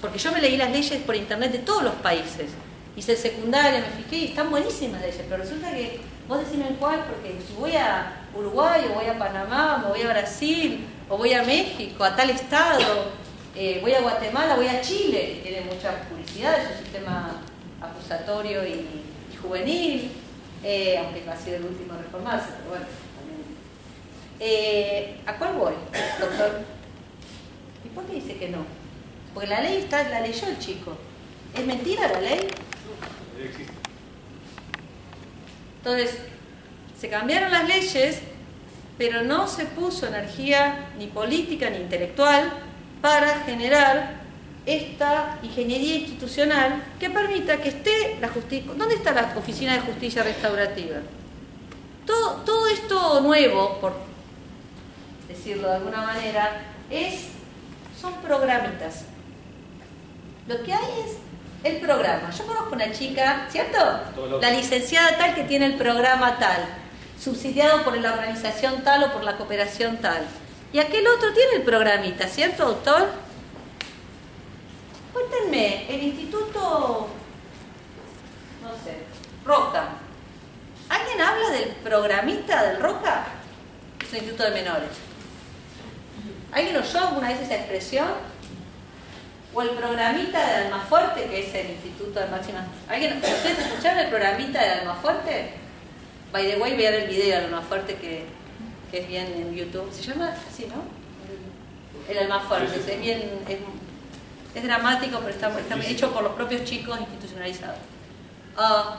Porque yo me leí las leyes por internet de todos los países. Hice secundaria, me fijé y están buenísimas leyes, pero resulta que vos decime en cuál, porque si voy a Uruguay o voy a Panamá, o voy a Brasil, o voy a México, a tal estado, eh, voy a Guatemala, voy a Chile, que tiene mucha publicidad, es un sistema acusatorio y, juvenil, eh, aunque va a ser el último a reformarse, pero bueno. Eh, ¿A cuál voy, doctor? ¿Y por qué dice que no? Porque la ley está, la leyó el chico. ¿Es mentira la ley? Entonces, se cambiaron las leyes, pero no se puso energía ni política ni intelectual para generar esta ingeniería institucional que permita que esté la justicia. ¿Dónde está la Oficina de Justicia Restaurativa? todo, todo esto nuevo, por decirlo de alguna manera, es, son programitas. Lo que hay es el programa. Yo conozco una chica, ¿cierto? La licenciada tal que tiene el programa tal, subsidiado por la organización tal o por la cooperación tal. Y aquel otro tiene el programita, ¿cierto, doctor? Cuéntenme, el instituto, no sé, Roca. ¿Alguien habla del programita del Roca? Es un instituto de menores. ¿Alguien oyó alguna vez esa expresión? O el programita de Almafuerte, que es el Instituto de Máxima. ¿Alguien, ¿Ustedes escucharon el programita de Almafuerte? By the way, vean el video de Almafuerte que, que es bien en YouTube. ¿Se llama así, no? El Almafuerte. Es bien. Es, es dramático, pero está, está hecho por los propios chicos institucionalizados. Uh,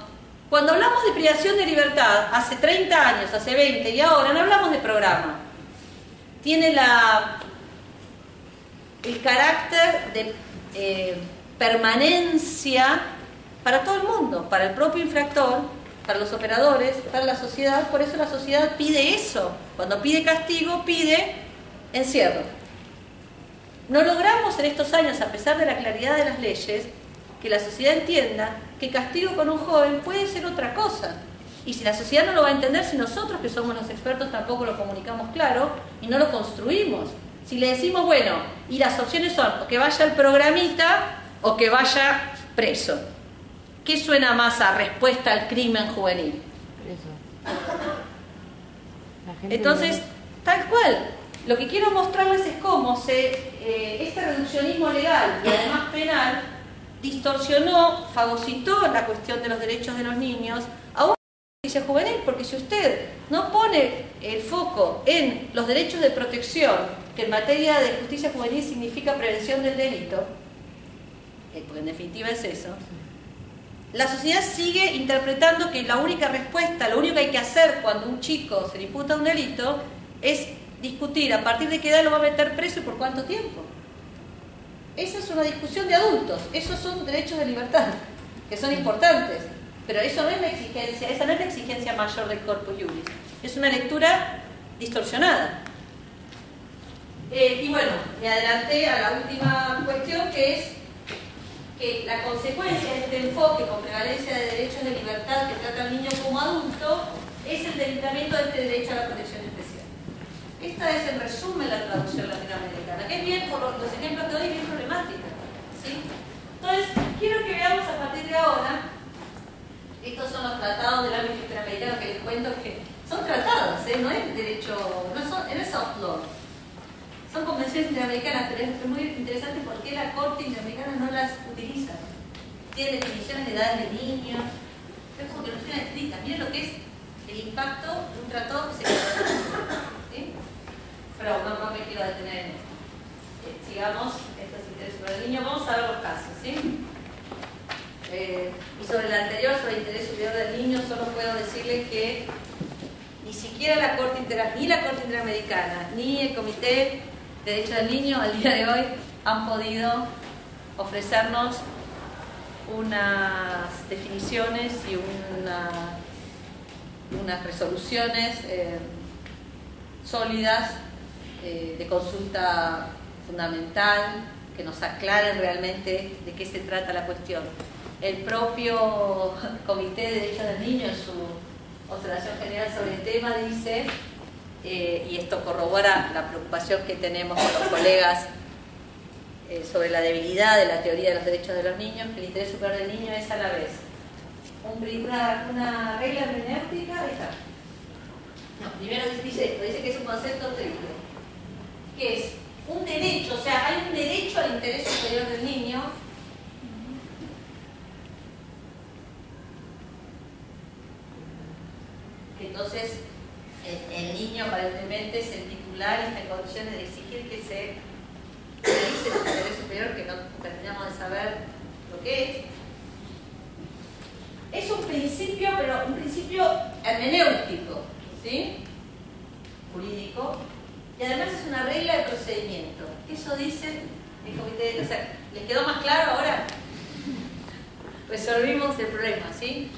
cuando hablamos de privación de libertad, hace 30 años, hace 20 y ahora, no hablamos de programa. Tiene la, el carácter de eh, permanencia para todo el mundo, para el propio infractor, para los operadores, para la sociedad. Por eso la sociedad pide eso. Cuando pide castigo, pide encierro. No logramos en estos años, a pesar de la claridad de las leyes, que la sociedad entienda que castigo con un joven puede ser otra cosa. Y si la sociedad no lo va a entender, si nosotros que somos los expertos tampoco lo comunicamos claro y no lo construimos. Si le decimos, bueno, y las opciones son o que vaya el programita o que vaya preso. ¿Qué suena más a respuesta al crimen juvenil? Entonces, tal cual, lo que quiero mostrarles es cómo se, eh, este reduccionismo legal y además penal distorsionó, fagocitó la cuestión de los derechos de los niños a una justicia juvenil, porque si usted no pone el foco en los derechos de protección, que en materia de justicia juvenil significa prevención del delito, eh, porque en definitiva es eso, la sociedad sigue interpretando que la única respuesta, lo único que hay que hacer cuando un chico se le imputa un delito es discutir a partir de qué edad lo va a meter preso y por cuánto tiempo. Esa es una discusión de adultos, esos son derechos de libertad, que son importantes, pero eso no es la exigencia, esa no es la exigencia mayor del corpus juris, es una lectura distorsionada. Eh, y bueno, me adelanté a la última cuestión que es que la consecuencia de este enfoque con prevalencia de derechos de libertad que trata al niño como adulto es el debilitamiento de este derecho a la protección esta es en resumen la traducción latinoamericana, que es bien, por los, ejemplos que doy, bien problemática. Entonces, quiero que veamos a partir de ahora, estos son los tratados del ámbito interamericano que les cuento que son tratados, ¿eh? no es derecho, no, son, no es soft law. Son convenciones interamericanas, pero es muy interesante porque la Corte Interamericana no las utiliza. Tiene definiciones de edades de niños, es como que no están escritas. Miren lo que es el impacto de un tratado que se ¿sí? pero no, me quiero detener en esto. Eh, sigamos, esto es interés sobre el niño, vamos a ver los casos, ¿sí? Eh, y sobre el anterior, sobre el interés superior del niño, solo puedo decirles que ni siquiera la Corte Inter ni la Corte Interamericana, ni el Comité de Derechos del Niño al día de hoy han podido ofrecernos unas definiciones y una, unas resoluciones eh, sólidas eh, de consulta fundamental, que nos aclaren realmente de qué se trata la cuestión. El propio Comité de Derechos del Niño en su observación general sobre el tema dice, eh, y esto corrobora la preocupación que tenemos con los colegas eh, sobre la debilidad de la teoría de los derechos de los niños, que el interés superior del niño es a la vez una, una regla hermenéutica, No, primero dice esto, dice que es un concepto triple que es un derecho, o sea, hay un derecho al interés superior del niño entonces el, niño aparentemente es el titular y está en condiciones de exigir que se realice su interés superior que no terminamos de saber lo que es. Es un principio, pero un principio hermenéutico, ¿sí? Jurídico, y además es una regla de procedimiento. Eso dice el comité de... O sea, ¿les quedó más claro ahora? [laughs] Resolvimos el problema, ¿sí?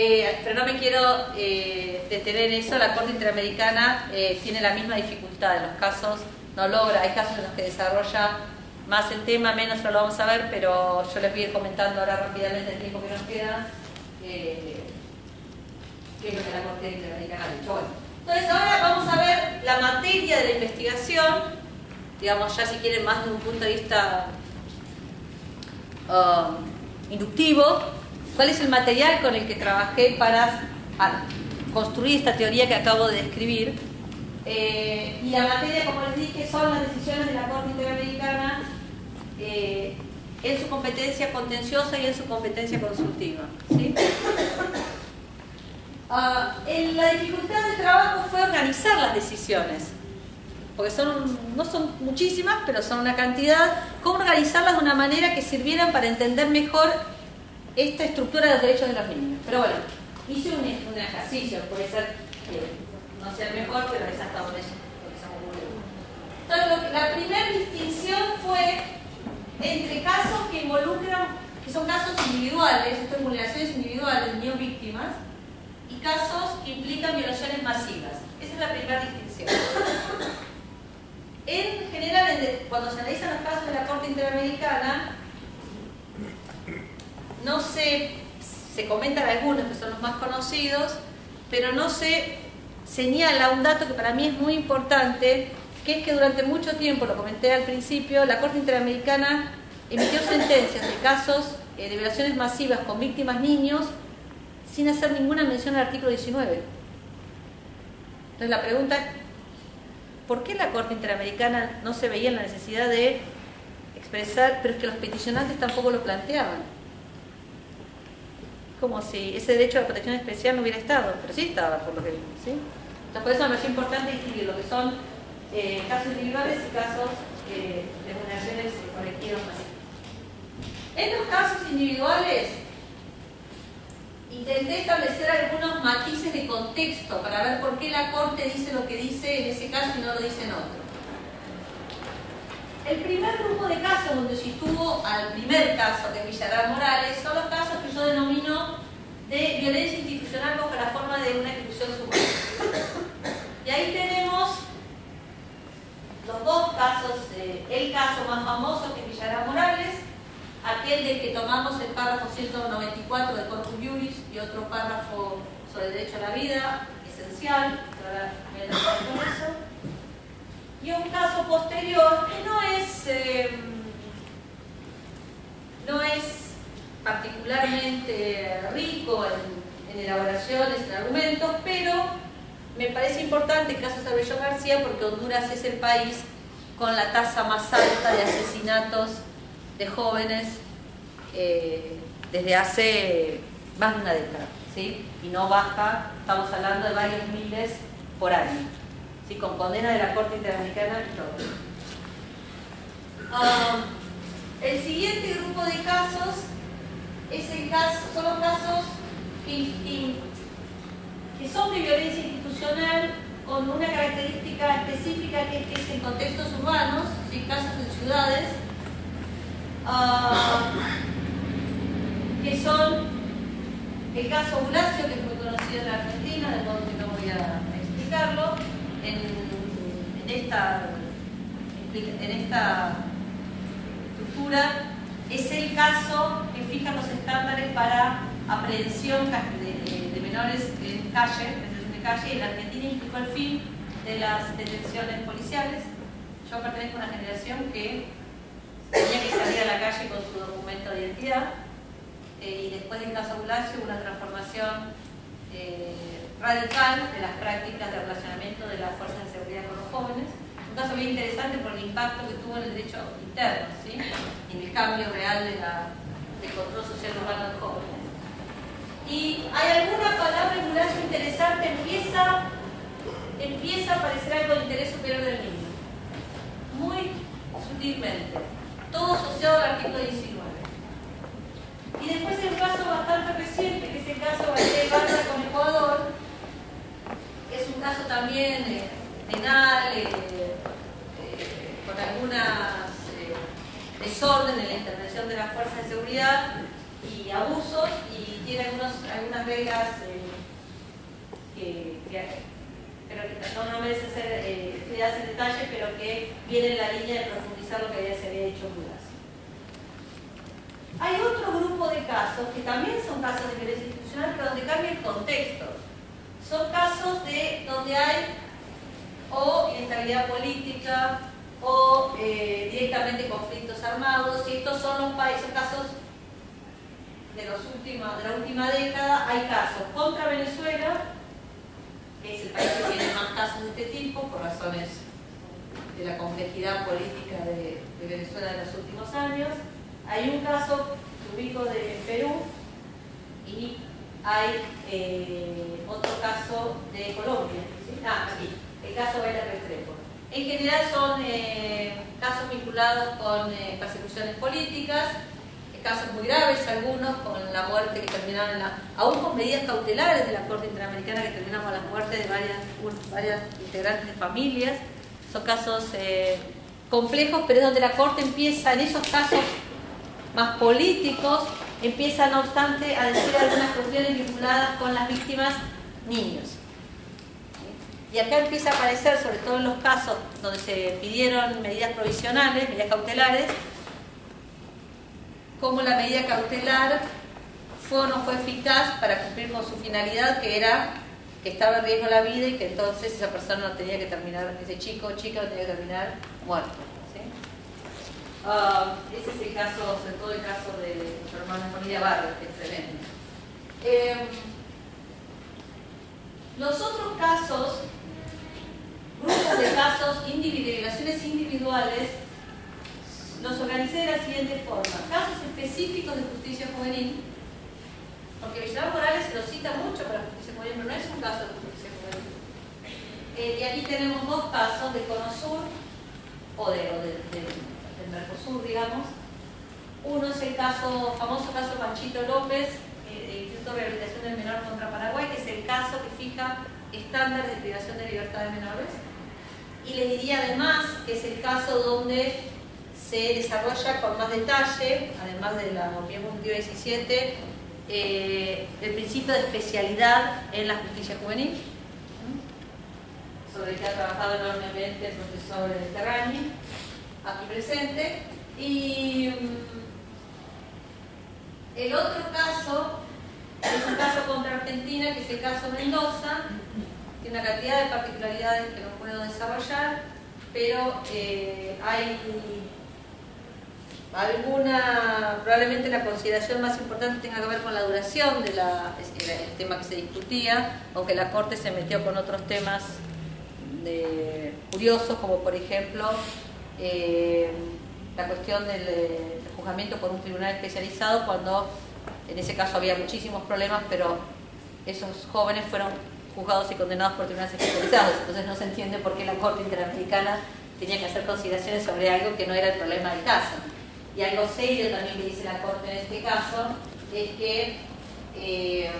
Eh, pero no me quiero eh, detener en eso, la Corte Interamericana eh, tiene la misma dificultad en los casos, no logra, hay casos en los que desarrolla más el tema, menos lo vamos a ver, pero yo les voy a ir comentando ahora rápidamente el tiempo que nos queda, qué es lo que la Corte Interamericana ha dicho. Bueno, entonces ahora vamos a ver la materia de la investigación, digamos ya si quieren más desde un punto de vista um, inductivo, cuál es el material con el que trabajé para construir esta teoría que acabo de describir. Eh, y la materia, como les dije, son las decisiones de la Corte Interamericana eh, en su competencia contenciosa y en su competencia consultiva. Ah, la dificultad del trabajo fue organizar las decisiones, porque son, no son muchísimas, pero son una cantidad, cómo organizarlas de una manera que sirvieran para entender mejor esta estructura de los derechos de los niños. Pero bueno, hice un, ejercicio, puede ser que no sea mejor, pero es hasta donde, me Entonces, la primera distinción fue entre casos que involucran, que son casos individuales, esto es vulneraciones individuales niños víctimas, y casos que implican violaciones masivas. Esa es la primera distinción. En general, cuando se analizan los casos de la Corte Interamericana, no se, se comentan algunos que son los más conocidos, pero no se señala un dato que para mí es muy importante, que es que durante mucho tiempo, lo comenté al principio, la Corte Interamericana emitió sentencias de casos eh, de violaciones masivas con víctimas niños sin hacer ninguna mención al artículo 19. Entonces la pregunta es, ¿por qué la Corte Interamericana no se veía en la necesidad de expresar, pero es que los peticionantes tampoco lo planteaban? Como si ese derecho la protección especial no hubiera estado, pero sí estaba, por lo que vimos. ¿sí? Entonces por eso me parece importante distinguir lo que son eh, casos individuales y casos eh, de vulneraciones colectivas En los casos individuales, intenté establecer algunos matices de contexto para ver por qué la Corte dice lo que dice en ese caso y no lo dice en otro. El primer grupo de casos donde se estuvo al primer caso de Villarreal Morales son los casos que yo denomino de violencia institucional bajo la forma de una exclusión subjetiva. Y ahí tenemos los dos casos, eh, el caso más famoso que es Villarreal Morales, aquel del que tomamos el párrafo 194 de Corpus Juris y otro párrafo sobre el derecho a la vida, esencial, y un caso posterior que no es, em, no es particularmente rico en, elaboraciones, en argumentos, pero me parece importante el caso de García porque Honduras es el país con la tasa más alta de asesinatos de jóvenes eh, desde hace más de una década, ¿sí? y no baja, estamos hablando de varios miles por año, ¿sí? con condena de la Corte Interamericana y todo. Ah, el siguiente grupo de casos es el caso, son los casos que, que son de violencia institucional con una característica específica que es en contextos urbanos, ¿sí? casos en ciudades, Ah, que son el caso Bulacio, que es muy conocido en la Argentina, de modo que no voy a explicarlo, esta, en esta estructura, es el caso que fija los estándares para aprehensión de, menores en calle, de calle, y en la Argentina implicó el fin de las detenciones policiales. Yo pertenezco a una generación que tenía que salir a la calle con su documento de identidad eh, y después del caso hubo una transformación eh, radical de las prácticas de relacionamiento de las fuerzas de seguridad con los jóvenes. Un caso muy interesante por el impacto que tuvo en el derecho interno, ¿sí? en el cambio real de del control social urbano de jóvenes. Y hay alguna palabra en Blasio interesante, empieza, empieza a aparecer algo de interés superior del niño, muy sutilmente todo asociado al artículo 19. Y después el caso bastante reciente, que es el caso de Barra con Ecuador, es un caso también eh, penal, eh, eh, con algunas desorden en la intervención de las fuerzas de seguridad y abusos, y tiene algunos, algunas reglas eh, que, pero que no, no merecen ser estudiadas en detalle, pero que vienen en la línea de profundizar lo que ya se había hecho dudas. Hay otro grupo de casos que también son casos de violencia institucional, pero donde cambia el contexto. Son casos de donde hay o inestabilidad política o eh, directamente conflictos armados, y estos son los países, casos de, los últimos, de la última década, hay casos contra Venezuela, que es el país que tiene más casos de este tipo, por razones de la complejidad política de, Venezuela en los últimos años. Hay un caso ubico de Perú y hay eh, otro caso de Colombia. Ah, aquí, el caso Vela Restrepo. En general son eh, casos vinculados con eh, persecuciones políticas, casos muy graves, algunos con la muerte que terminaron, en la, aún con medidas cautelares de la Corte Interamericana que terminaron con la muerte de varias, varias integrantes de familias. Son casos complejos, pero es donde la Corte empieza, en esos casos más políticos, empieza no obstante a decir algunas cuestiones vinculadas con las víctimas niños. Y acá empieza a aparecer, sobre todo en los casos donde se pidieron medidas provisionales, medidas cautelares, cómo la medida cautelar fue o no fue eficaz para cumplir con su finalidad, que era que estaba en riesgo la vida y que entonces esa persona no tenía que terminar, ese chico o chica no tenía que terminar muerto. Ah, ese es el caso, sobre todo el caso de nuestro hermano de familia Barrio, que es tremendo. Em, los otros casos, grupos de casos, individualizaciones individuales, los organicé de la siguiente forma. Casos específicos de justicia juvenil, porque Villar Morales se lo cita mucho para justicia juvenil, pero no es un caso de justicia juvenil. Eh, y aquí tenemos dos casos de Conosur, o, de, o del Mercosur, digamos. Uno es el caso, famoso caso Panchito López, eh, de Instituto de Rehabilitación del Menor contra Paraguay, que es el caso que fija estándares de privación de libertad de menores. Y le diría además que es el caso donde se desarrolla con más detalle, además de la opinión 17, eh, el principio de especialidad en la justicia juvenil, sobre el que ha trabajado enormemente el profesor Terrani, aquí presente. Y mm, el otro caso es un caso contra Argentina, que es el caso Mendoza, tiene una cantidad de particularidades que no puedo desarrollar, pero eh, hay Alguna, probablemente la consideración más importante tenga que ver con la duración de la, el tema que se discutía, aunque la Corte se metió con otros temas curiosos, como por ejemplo eh, la cuestión del, juzgamiento por un tribunal especializado, cuando en ese caso había muchísimos problemas, pero esos jóvenes fueron juzgados y condenados por tribunales especializados. Entonces no se entiende por qué la Corte Interamericana tenía que hacer consideraciones sobre algo que no era el problema del caso. Y algo serio también que dice la Corte en este caso es que eh,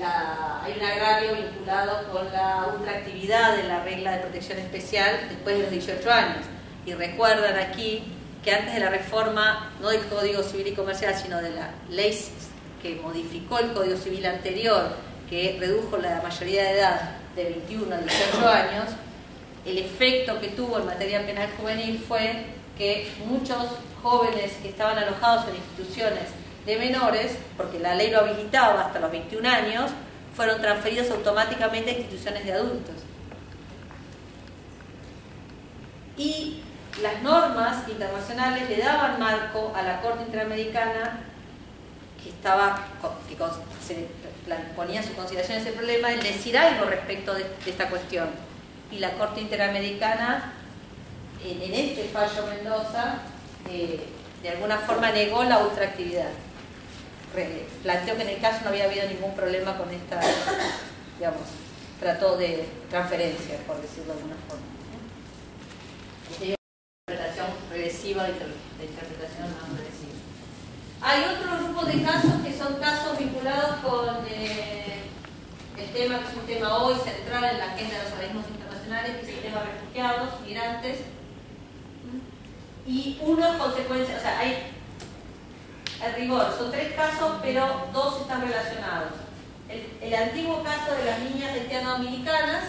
hay un agravio vinculado con la ultraactividad de la regla de protección especial después de los 18 años. Y recuerdan aquí que antes de la reforma, no del Código Civil y Comercial, sino de la ley que modificó el Código Civil anterior, que redujo la mayoría de edad de 21 a 18 años, el efecto que tuvo en materia penal juvenil fue que muchos jóvenes que estaban alojados en instituciones de menores, porque la ley lo habilitaba hasta los 21 años, fueron transferidos automáticamente a instituciones de adultos. Y las normas internacionales le daban marco a la Corte Interamericana que estaba que se ponía su consideración ese problema en decir algo respecto de esta cuestión. Y la Corte Interamericana en, este fallo Mendoza, eh, de alguna forma negó la ultraactividad. Planteó que en el caso no había habido ningún problema con esta, digamos, trató de transferencia, por decirlo de alguna forma. ¿eh? interpretación regresiva de, interpretación no regresiva. Hay otro grupo de casos que son casos vinculados con eh, el tema que es un tema hoy central en la agenda de los organismos internacionales, que es el tema refugiados, migrantes, y uno consecuencia, o sea, hay al rigor, son tres casos, pero dos están relacionados. El, el antiguo caso de las niñas haitiano-dominicanas,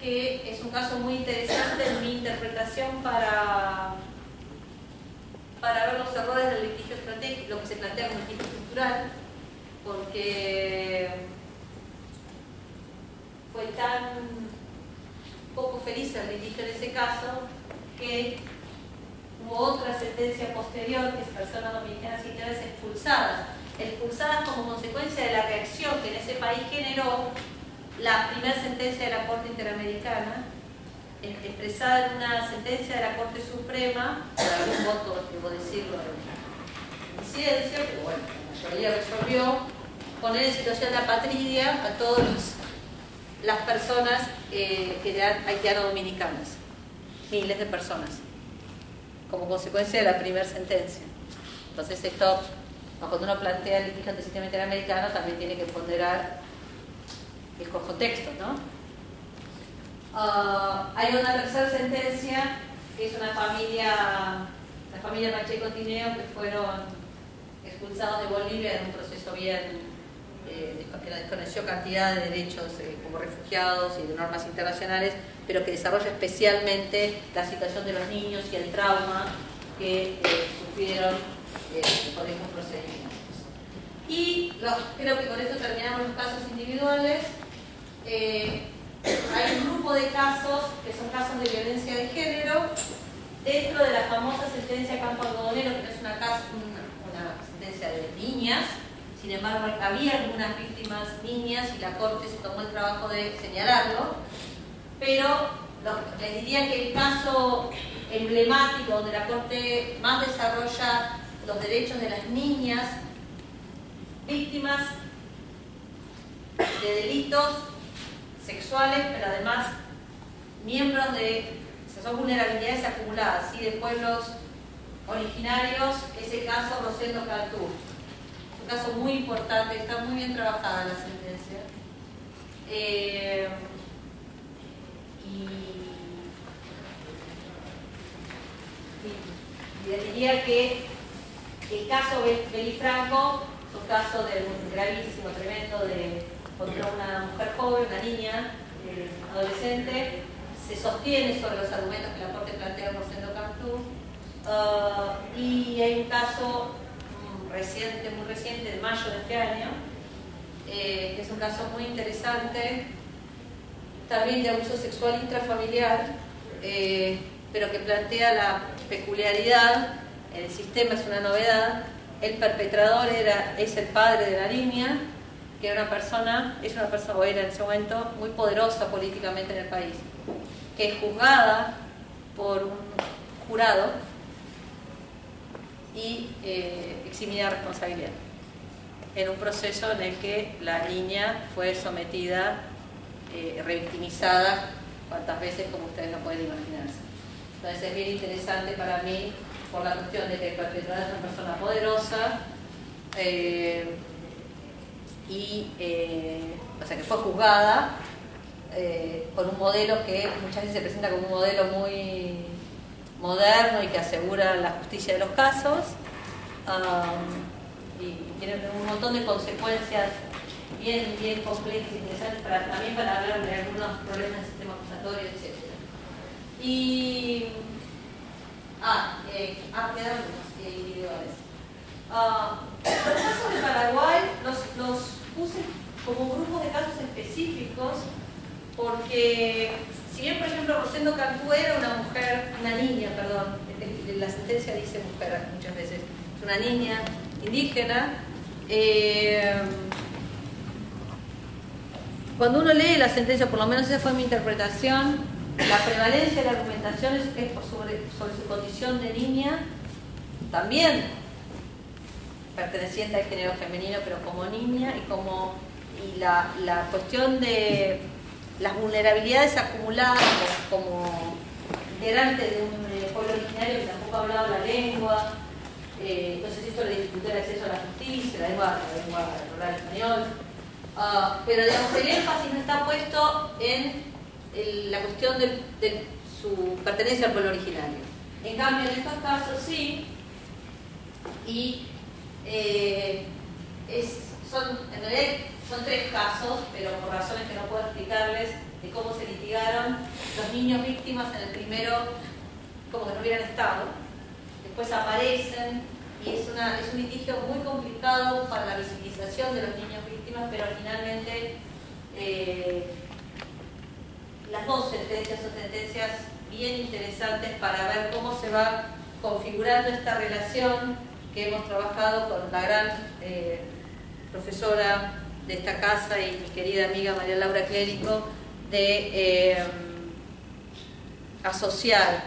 que es un caso muy interesante en mi interpretación para, para ver los errores del litigio estratégico, lo que se plantea como litigio estructural, porque fue tan poco feliz el litigio en ese caso que hubo otra sentencia posterior que es personas dominicanas y expulsadas, expulsadas como consecuencia de la reacción que en ese país generó la primera sentencia de la Corte Interamericana, expresada en una sentencia de la Corte Suprema, por algún voto, debo decirlo, de disidencia, pero bueno, la mayoría resolvió poner en situación de apatridia a todas las personas eh, que eran haitiano-dominicanas, miles de personas, como consecuencia de la primera sentencia. Entonces esto, cuando uno plantea el litigio ante el sistema interamericano, también tiene que ponderar el contexto, ¿no? Ah, hay una tercera sentencia que es una familia, la familia Pacheco Tineo, que fueron expulsados de Bolivia en un proceso bien eh, que desconoció cantidad de derechos eh, como refugiados y de normas internacionales, pero que desarrolla especialmente la situación de los niños y el trauma que eh, sufrieron por estos procedimientos. Y creo que con esto terminamos los casos individuales. hay un grupo de casos que son casos de violencia de género dentro de la famosa sentencia Campo Algodonero, que es una, una sentencia de niñas, sin embargo, había algunas víctimas niñas y la Corte se tomó el trabajo de señalarlo, pero les diría que el caso emblemático donde la Corte más desarrolla los derechos de las niñas víctimas de delitos sexuales, pero además miembros de, son vulnerabilidades acumuladas, ¿sí? de pueblos originarios, es el caso Rosendo Cantú caso muy importante, está muy bien trabajada la sentencia. Eh, y, diría que el caso Belifranco es un caso de un gravísimo, tremendo, de contra una mujer joven, una niña, eh, adolescente, se sostiene sobre los argumentos que la Corte plantea por Sendo Cantú, ah, y hay un caso reciente, muy reciente, de mayo de este año, eh, que es un caso muy interesante, también de abuso sexual intrafamiliar, eh, pero que plantea la peculiaridad, el sistema es una novedad, el perpetrador era, es el padre de la niña, que era una persona, es una persona, o era en ese momento, muy poderosa políticamente en el país, que es juzgada por un jurado y eh, eximida responsabilidad. En un proceso en el que la niña fue sometida, eh, revictimizada cuantas veces como ustedes no pueden imaginarse. Entonces es bien interesante para mí por la cuestión de que el perpetrador es una persona poderosa eh, y, eh, o sea, que fue juzgada por un modelo que muchas veces se presenta como un modelo muy moderno y que asegura la justicia de los casos y tiene un montón de consecuencias bien, bien complejas y interesantes para, también para hablar de algunos problemas del sistema acusatorio, etc. Y. Ah, eh, ah quedan eh, individuales. Los casos de Paraguay los, los puse como grupos de casos específicos porque si bien, por ejemplo, Rosendo Cantú era una mujer, una niña, perdón, la sentencia dice mujer muchas veces, es una niña indígena, eh, cuando uno lee la sentencia, por lo menos esa fue mi interpretación, la prevalencia de la argumentación es, sobre, su condición de niña, también perteneciente al género femenino, pero como niña y como y la, cuestión de las vulnerabilidades acumuladas como integrante de un pueblo originario que tampoco hablaba la lengua, eh, entonces esto le dificultó el acceso a la justicia, la lengua, la lengua rural español, uh, pero digamos, el énfasis no está puesto en el, la cuestión de, de, su pertenencia al pueblo originario. En cambio, en estos casos sí, Y eh, son, en realidad son tres casos, pero por razones que no puedo explicarles, de cómo se litigaron los niños víctimas en el primero, como que no hubieran estado. Después aparecen y es, una, es un litigio muy complicado para la visibilización de los niños víctimas, pero finalmente eh, las dos sentencias son sentencias bien interesantes para ver cómo se va configurando esta relación que hemos trabajado con la gran eh, profesora de esta casa y mi querida amiga María Laura Clérico de eh, asociar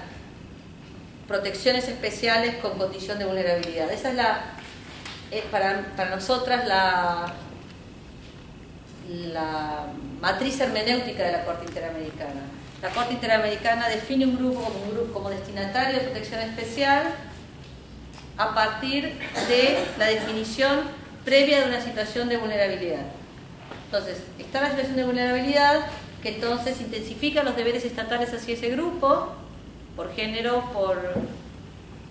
protecciones especiales con condición de vulnerabilidad. Esa es la, para, para nosotras la, la matriz hermenéutica de la Corte Interamericana. La Corte Interamericana define un grupo como, un grupo como destinatario de protección especial a partir de la definición previa de una situación de vulnerabilidad. Entonces, está la situación de vulnerabilidad que entonces intensifica los deberes estatales hacia ese grupo, por género, por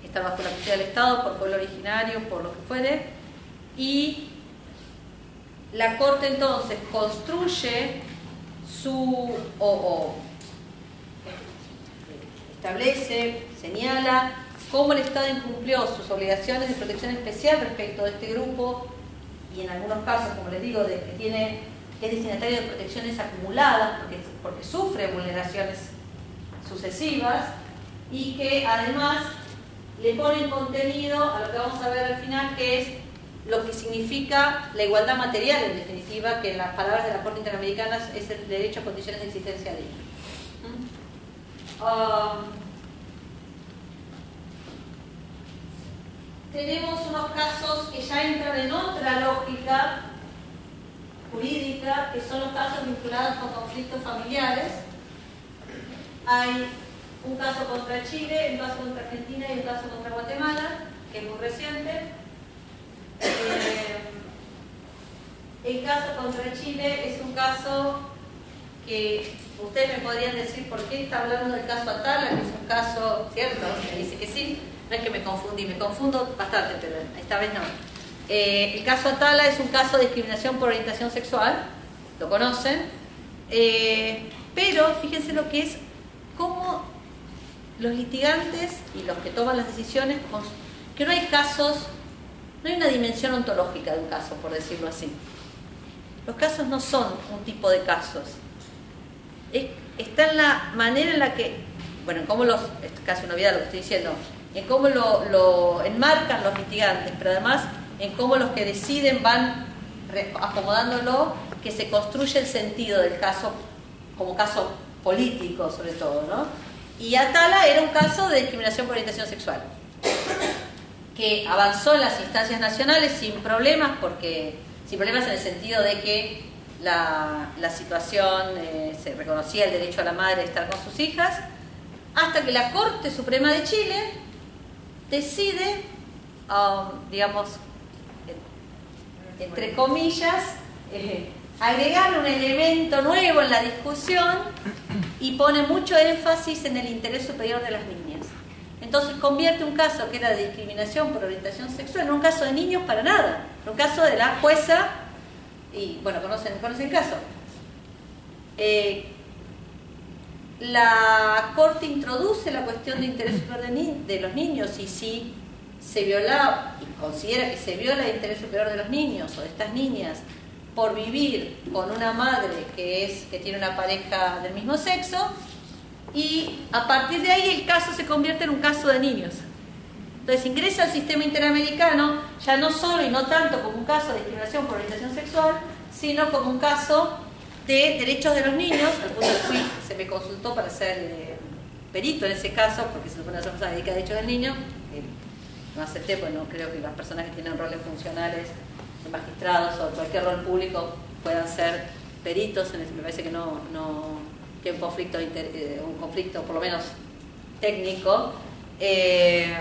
estar bajo la custodia del Estado, por pueblo originario, por lo que fuere, y la Corte entonces construye su o, establece, señala cómo el Estado incumplió sus obligaciones de protección especial respecto de este grupo y en algunos casos, como les digo, de que tiene es destinatario de protecciones acumuladas porque, porque sufre vulneraciones sucesivas y que además le ponen contenido a lo que vamos a ver al final, que es lo que significa la igualdad material, en definitiva, que en las palabras de la Corte Interamericana es el derecho a condiciones de existencia digna. ¿Mm? Um, tenemos unos casos que ya entran en otra lógica jurídica, que son los casos vinculados con conflictos familiares. Hay un caso contra Chile, un caso contra Argentina y un caso contra Guatemala, que es muy reciente eh, el caso contra Chile es un caso que ustedes me podrían decir por qué está hablando del caso Atala, que es un caso, ¿cierto? Me dice que sí, no es que me confundí, me confundo bastante, pero esta vez no. Eh, el caso Atala es un caso de discriminación por orientación sexual, lo conocen, eh, pero fíjense lo que es cómo los litigantes y los que toman las decisiones, que no hay casos no hay una dimensión ontológica de un caso, por decirlo así. Los casos no son un tipo de casos. está en la manera en la que, bueno, en cómo los, es casi una vida lo que estoy diciendo, en cómo lo, enmarcan los litigantes, pero además en cómo los que deciden van acomodándolo, que se construye el sentido del caso como caso político sobre todo, ¿no? Y Atala era un caso de discriminación por orientación sexual que avanzó en las instancias nacionales sin problemas, porque sin problemas en el sentido de que la, situación eh, se reconocía el derecho a la madre de estar con sus hijas, hasta que la Corte Suprema de Chile decide, um, digamos, entre comillas, eh, agregar un elemento nuevo en la discusión y pone mucho énfasis en el interés superior de las niñas. Entonces convierte un caso que era de discriminación por orientación sexual en un caso de niños para nada, en un caso de la jueza, y bueno, conocen, conocen el caso. Eh, la Corte introduce la cuestión de interés superior de, los niños y si se viola y considera que se viola el interés superior de los niños o de estas niñas por vivir con una madre que es que tiene una pareja del mismo sexo, y a partir de ahí el caso se convierte en un caso de niños. Entonces ingresa al sistema interamericano ya no solo y no tanto como un caso de discriminación por orientación sexual, sino como un caso de derechos de los niños, al punto de fui, se me consultó para ser eh, perito en ese caso, porque se supone que persona dedica a derechos del niño, no acepté, pues no creo que las personas que tienen roles funcionales, magistrados o cualquier rol público puedan ser peritos, me parece que no que un conflicto, eh, un conflicto por lo menos técnico. Eh,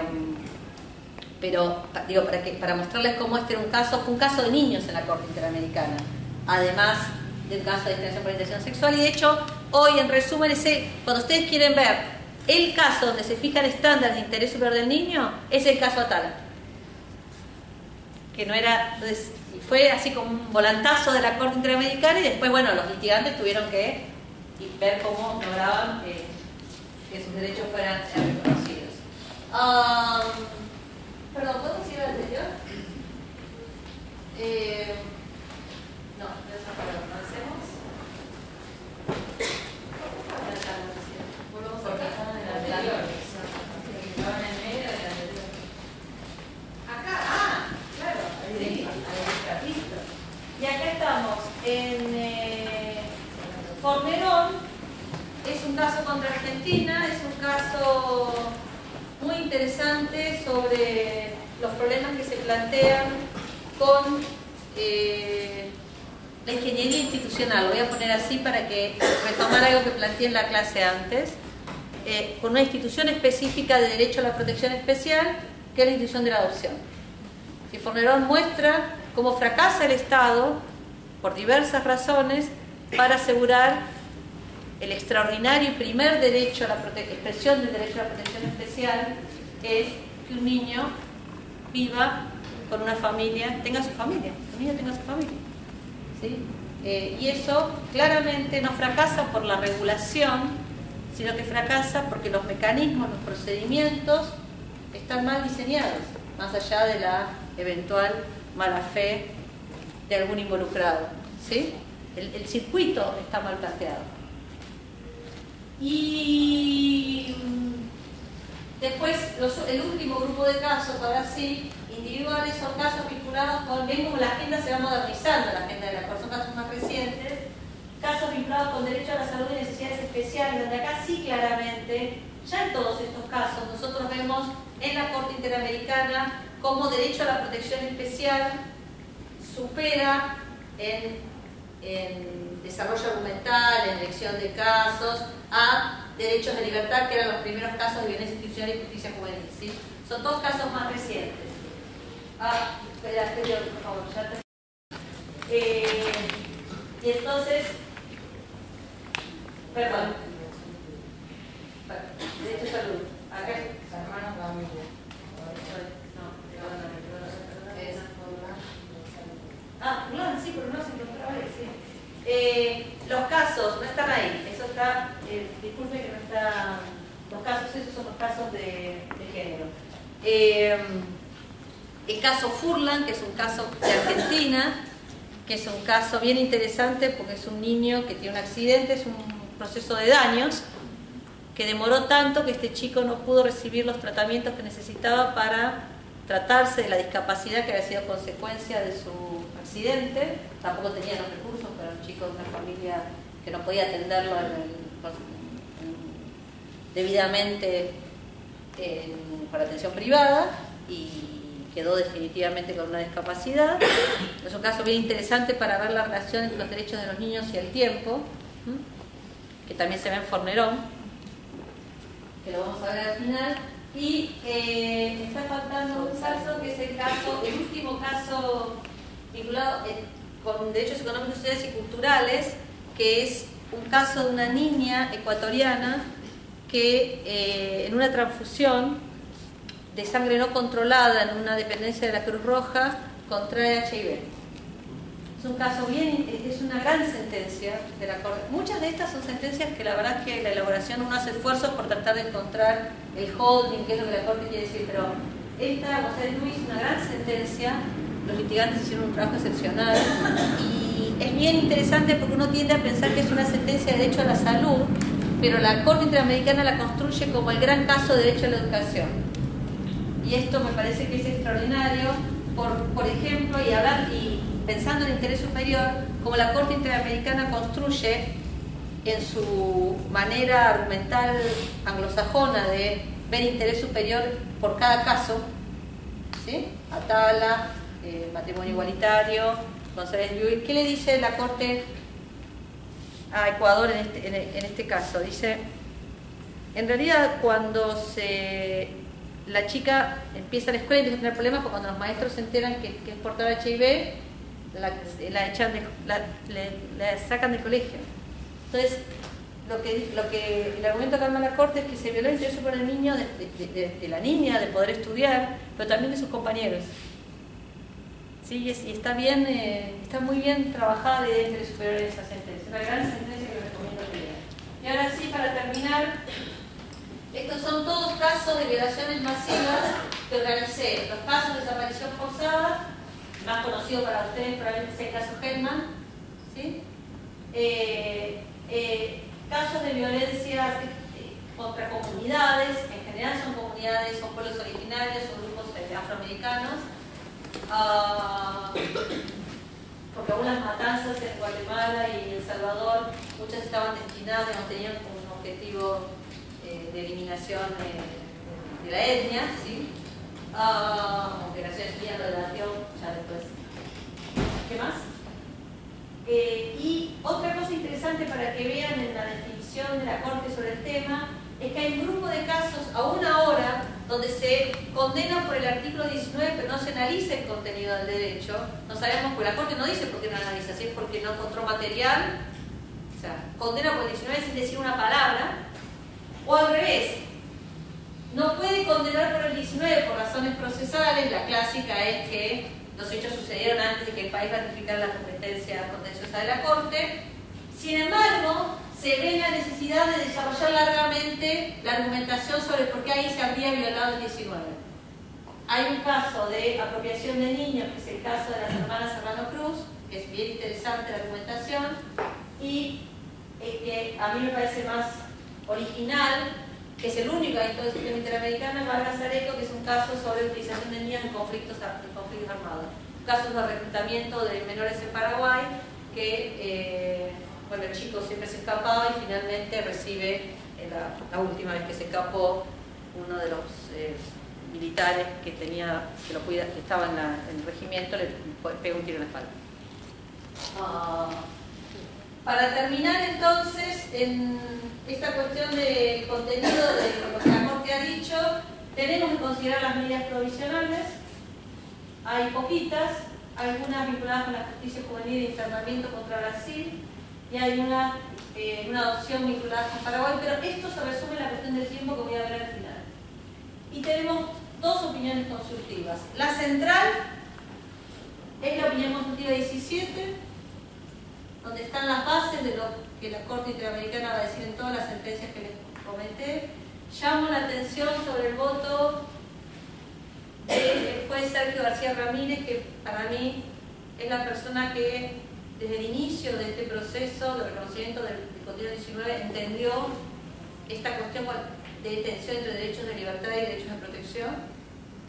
pero digo, para, que, para mostrarles cómo este era un caso, fue un caso de niños en la Corte Interamericana, además del caso de discriminación por orientación sexual. Y de hecho, hoy en resumen, cuando ustedes quieren ver el caso donde se fijan estándares de interés superior del niño, es el caso Atala. que no era, entonces fue así como un volantazo de la Corte Interamericana y después, bueno, los litigantes tuvieron que ver cómo lograban eh, que sus derechos fueran reconocidos. Um, perdón, ¿puedo decir al anterior? Eh, no, esa palabra no hacemos. Volvemos a tratar de la anterior. Acá, ah, claro, ahí listo. Y acá estamos en eh, Formerón, es un caso contra Argentina, es un caso muy interesante sobre los problemas que se plantean con eh, la ingeniería institucional, lo voy a poner así para que retomar algo que planteé en la clase antes, eh, con una institución específica de derecho a la protección especial, que es la institución de la adopción. Y Fornerón muestra cómo fracasa el Estado por diversas razones para asegurar el extraordinario y primer derecho a la expresión del derecho a la protección especial es que un niño viva con una familia, tenga su familia, un niño tenga su familia. Eh, y eso claramente no fracasa por la regulación, sino que fracasa porque los mecanismos, los procedimientos están mal diseñados, más allá de la eventual mala fe de algún involucrado. ¿sí? El circuito está mal planteado. Y después el último grupo de casos, ahora sí, individuales, son casos vinculados con, ven como la agenda se va modernizando, la agenda de la son casos más recientes, casos vinculados con derecho a la salud y necesidades especiales, donde acá sí claramente, ya en todos estos casos, nosotros vemos en la Corte Interamericana cómo derecho a la protección especial supera en en desarrollo argumental, en elección de casos, a derechos de libertad, que eran los primeros casos de violencia institucional y justicia juvenil. ¿sí? Son dos casos más recientes. Ah, espera, por favor, ya te... Eh, y entonces, perdón, derecho a salud. Acá, hermanos, no, Ah, Fulán, sí, pero no se. Eh, los casos no están ahí, eso está, eh, que no está, los casos, esos son los casos de, género. Eh, el caso Furlan, que es un caso de Argentina, que es un caso bien interesante porque es un niño que tiene un accidente, es un proceso de daños, que demoró tanto que este chico no pudo recibir los tratamientos que necesitaba para tratarse de la discapacidad que había sido consecuencia de su tampoco tenía los recursos para un chico de una familia que no podía atenderlo debidamente para atención privada y quedó definitivamente con una discapacidad. Es un caso bien interesante para ver la relación entre los derechos de los niños y el tiempo, que también se ve en Fornerón, que lo vamos a ver al final. Y eh, está faltando un caso que es el caso, el último caso vinculado eh, con derechos económicos, sociales y culturales, que es un caso de una niña ecuatoriana que eh, en una transfusión de sangre no controlada en una dependencia de la Cruz Roja contrae HIV. Es un caso bien, es una gran sentencia de la Corte. Muchas de estas son sentencias que la verdad es que la elaboración uno hace esfuerzos por tratar de encontrar el holding, que es lo que la Corte quiere decir, pero esta, José Luis, una gran sentencia, los litigantes hicieron un trabajo excepcional y es bien interesante porque uno tiende a pensar que es una sentencia de derecho a la salud, pero la Corte Interamericana la construye como el gran caso de derecho a la educación. Y esto me parece que es extraordinario, por, por ejemplo, y hablar y pensando en el interés superior, como la Corte Interamericana construye en su manera argumental anglosajona de ver interés superior por cada caso, ¿sí? Atala, eh, matrimonio igualitario, González. ¿Qué le dice la Corte a Ecuador en este, en este caso? Dice, en realidad cuando se, la chica empieza la escuela y empieza a tener problemas, cuando los maestros se enteran que, que es portadora de HIV, la, echan la, sacan del colegio. Entonces, lo que, lo que el argumento que arma la Corte es que se violó el interés por el niño, de, la niña, de poder estudiar, pero también de sus compañeros. Sí, y está bien, eh, está muy bien trabajada de entre superior esa sentencia. Una gran sentencia que recomiendo que. Y ahora sí, para terminar, estos son todos casos de violaciones masivas que organicé. Los casos de desaparición forzada, más conocido para ustedes probablemente es el caso Hellman, ¿sí? Eh, eh, casos de violencia contra comunidades, en general son comunidades, son pueblos originarios, son grupos afroamericanos, Ah, porque algunas matanzas en Guatemala y El Salvador, muchas estaban destinadas, no tenían como un objetivo eh, de eliminación de, la etnia, ¿sí? Uh, aunque Naciones Unidas lo ya después. ¿Qué más? Eh, y otra cosa interesante para que vean en la definición de la Corte sobre el tema es que hay un grupo de casos, aún ahora, donde se condena por el artículo 19, pero no se analiza el contenido del derecho. No sabemos, porque la Corte no dice por qué no analiza, si es porque no encontró material, o sea, condena por el 19 sin decir una palabra, o al revés, no puede condenar por el 19 por razones procesales, la clásica es que los hechos sucedieron antes de que el país ratificara la competencia contenciosa de la Corte. Sin embargo, se ve la necesidad de desarrollar largamente la argumentación sobre por qué ahí se habría violado el 19. Hay un caso de apropiación de niños, que es el caso de las hermanas Serrano Cruz, que es bien interesante la argumentación, y que a mí me parece más original, que es el único en todo el sistema interamericano, Vargas Areco, que es un caso sobre utilización de niños en conflictos, en conflictos armados. Casos de reclutamiento de menores en Paraguay, que... Eh, bueno, el chico siempre se escapaba y finalmente recibe, la, última vez que se escapó, uno de los eh, militares que tenía, que lo cuida, que estaba en, el regimiento, le pega un tiro en la espalda. Ah, para terminar entonces, en esta cuestión del contenido de lo que la Corte ha dicho, tenemos que considerar las medidas provisionales. Hay poquitas, algunas vinculadas con la justicia juvenil e internamiento contra Brasil, y hay una, eh, una adopción vinculada con Paraguay, pero esto se resume en la cuestión del tiempo que voy a ver al final. Y tenemos dos opiniones consultivas. La central es la opinión consultiva 17, donde están las bases de lo que la Corte Interamericana va a decir en todas las sentencias que les comenté. Llamo la atención sobre el voto del juez Sergio García Ramírez, que para mí es la persona que desde el inicio de este proceso de reconocimiento del, del 19 entendió esta cuestión de tensión entre derechos de libertad y derechos de protección,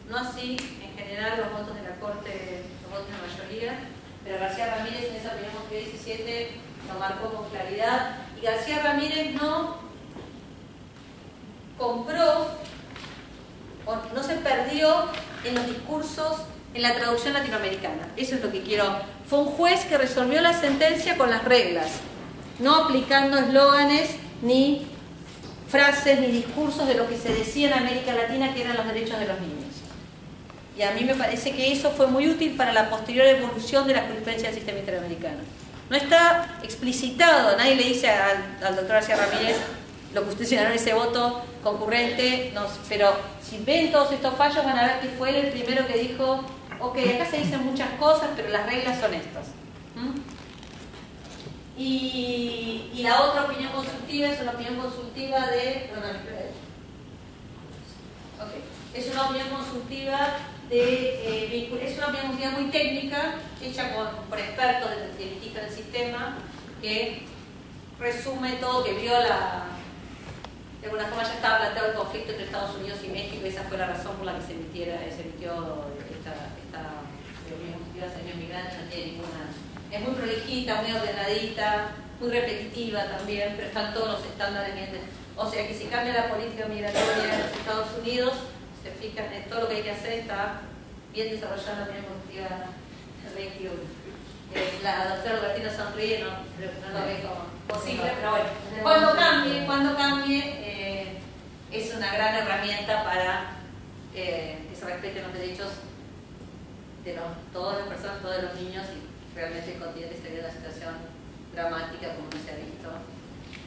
no así en general los votos de la Corte, los votos de la mayoría, pero García Ramírez en esa opinión 17 lo marcó con claridad y García Ramírez no compró o no se perdió en los discursos en la traducción latinoamericana. Eso es lo que quiero. Fue un juez que resolvió la sentencia con las reglas, no aplicando eslóganes ni frases ni discursos de lo que se decía en América Latina que eran los derechos de los niños. Y a mí me parece que eso fue muy útil para la posterior evolución de la jurisprudencia del sistema interamericano. No está explicitado, nadie le dice al, doctor García Ramírez lo que usted señaló en ese voto concurrente, pero si ven todos estos fallos van a ver que fue él el primero que dijo ok, acá se dicen muchas cosas, pero las reglas son estas. Y, la otra opinión consultiva es una opinión consultiva de... Es una opinión consultiva de... Eh, es una opinión consultiva muy técnica, hecha por expertos de, de del sistema, que resume todo, que viola de alguna forma ya estaba planteado el conflicto entre Estados Unidos y México y esa fue la razón por la que se, emitiera, se emitió no tiene ninguna... Es muy prolijita, muy ordenadita, muy repetitiva también, pero están todos los estándares bien... O sea que si cambia la política migratoria en los Estados Unidos, se fijan en todo lo que hay que hacer, está bien desarrollada la consultiva del 21. Eh, la doctora Robertina sonríe, no, no lo ve como posible, pero bueno, cuando cambie, cuando cambie, eh, es una gran herramienta para eh, que se respeten los derechos de todas las personas, todos los niños y realmente el continente estaría en una situación dramática como se ha visto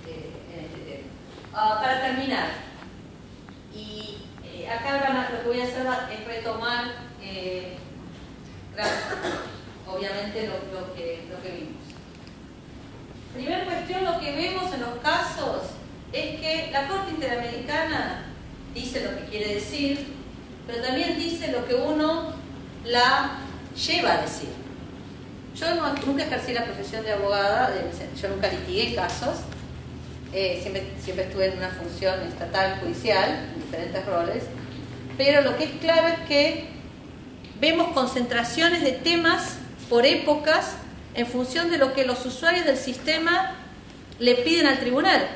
eh, en este tema. Ah, para terminar, y acá lo que voy a hacer es retomar obviamente lo, que, lo que vimos. Primera cuestión, lo que vemos en los casos es que la Corte Interamericana dice lo que quiere decir, pero también dice lo que uno la lleva a decir. Yo nunca ejercí la profesión de abogada, yo nunca litigué casos, eh, siempre, siempre estuve en una función estatal, judicial, en diferentes roles, pero lo que es claro es que vemos concentraciones de temas por épocas en función de lo que los usuarios del sistema le piden al tribunal.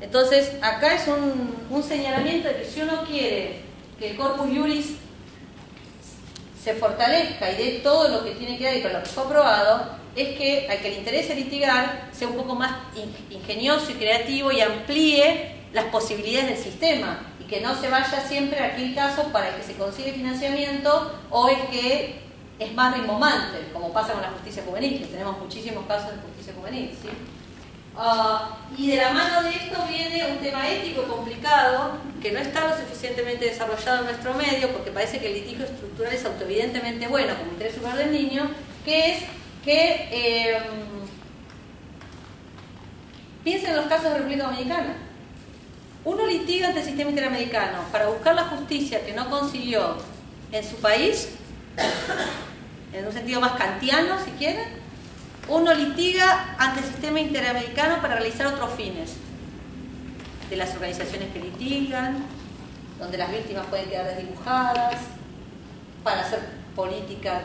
Entonces, acá es un, un señalamiento de que si uno quiere que el corpus juris se fortalezca y dé todo lo que tiene que dar y con lo que fue aprobado, es que al que le interese litigar sea un poco más ingenioso y creativo y amplíe las posibilidades del sistema y que no se vaya siempre a aquel caso para el que se consigue financiamiento o el que es más rimomante, como pasa con la justicia juvenil, que tenemos muchísimos casos de justicia juvenil. ¿sí? Ah, y de la mano de esto viene un tema ético complicado que no está lo suficientemente desarrollado en nuestro medio porque parece que el litigio estructural es autoevidentemente bueno como interés superior del niño, que es que eh, piensen en los casos de República Dominicana. Uno litiga ante el sistema interamericano para buscar la justicia que no consiguió en su país, en un sentido más kantiano si quieren, uno litiga ante el sistema interamericano para realizar otros fines, de las organizaciones que litigan, donde las víctimas pueden quedar desdibujadas, para hacer política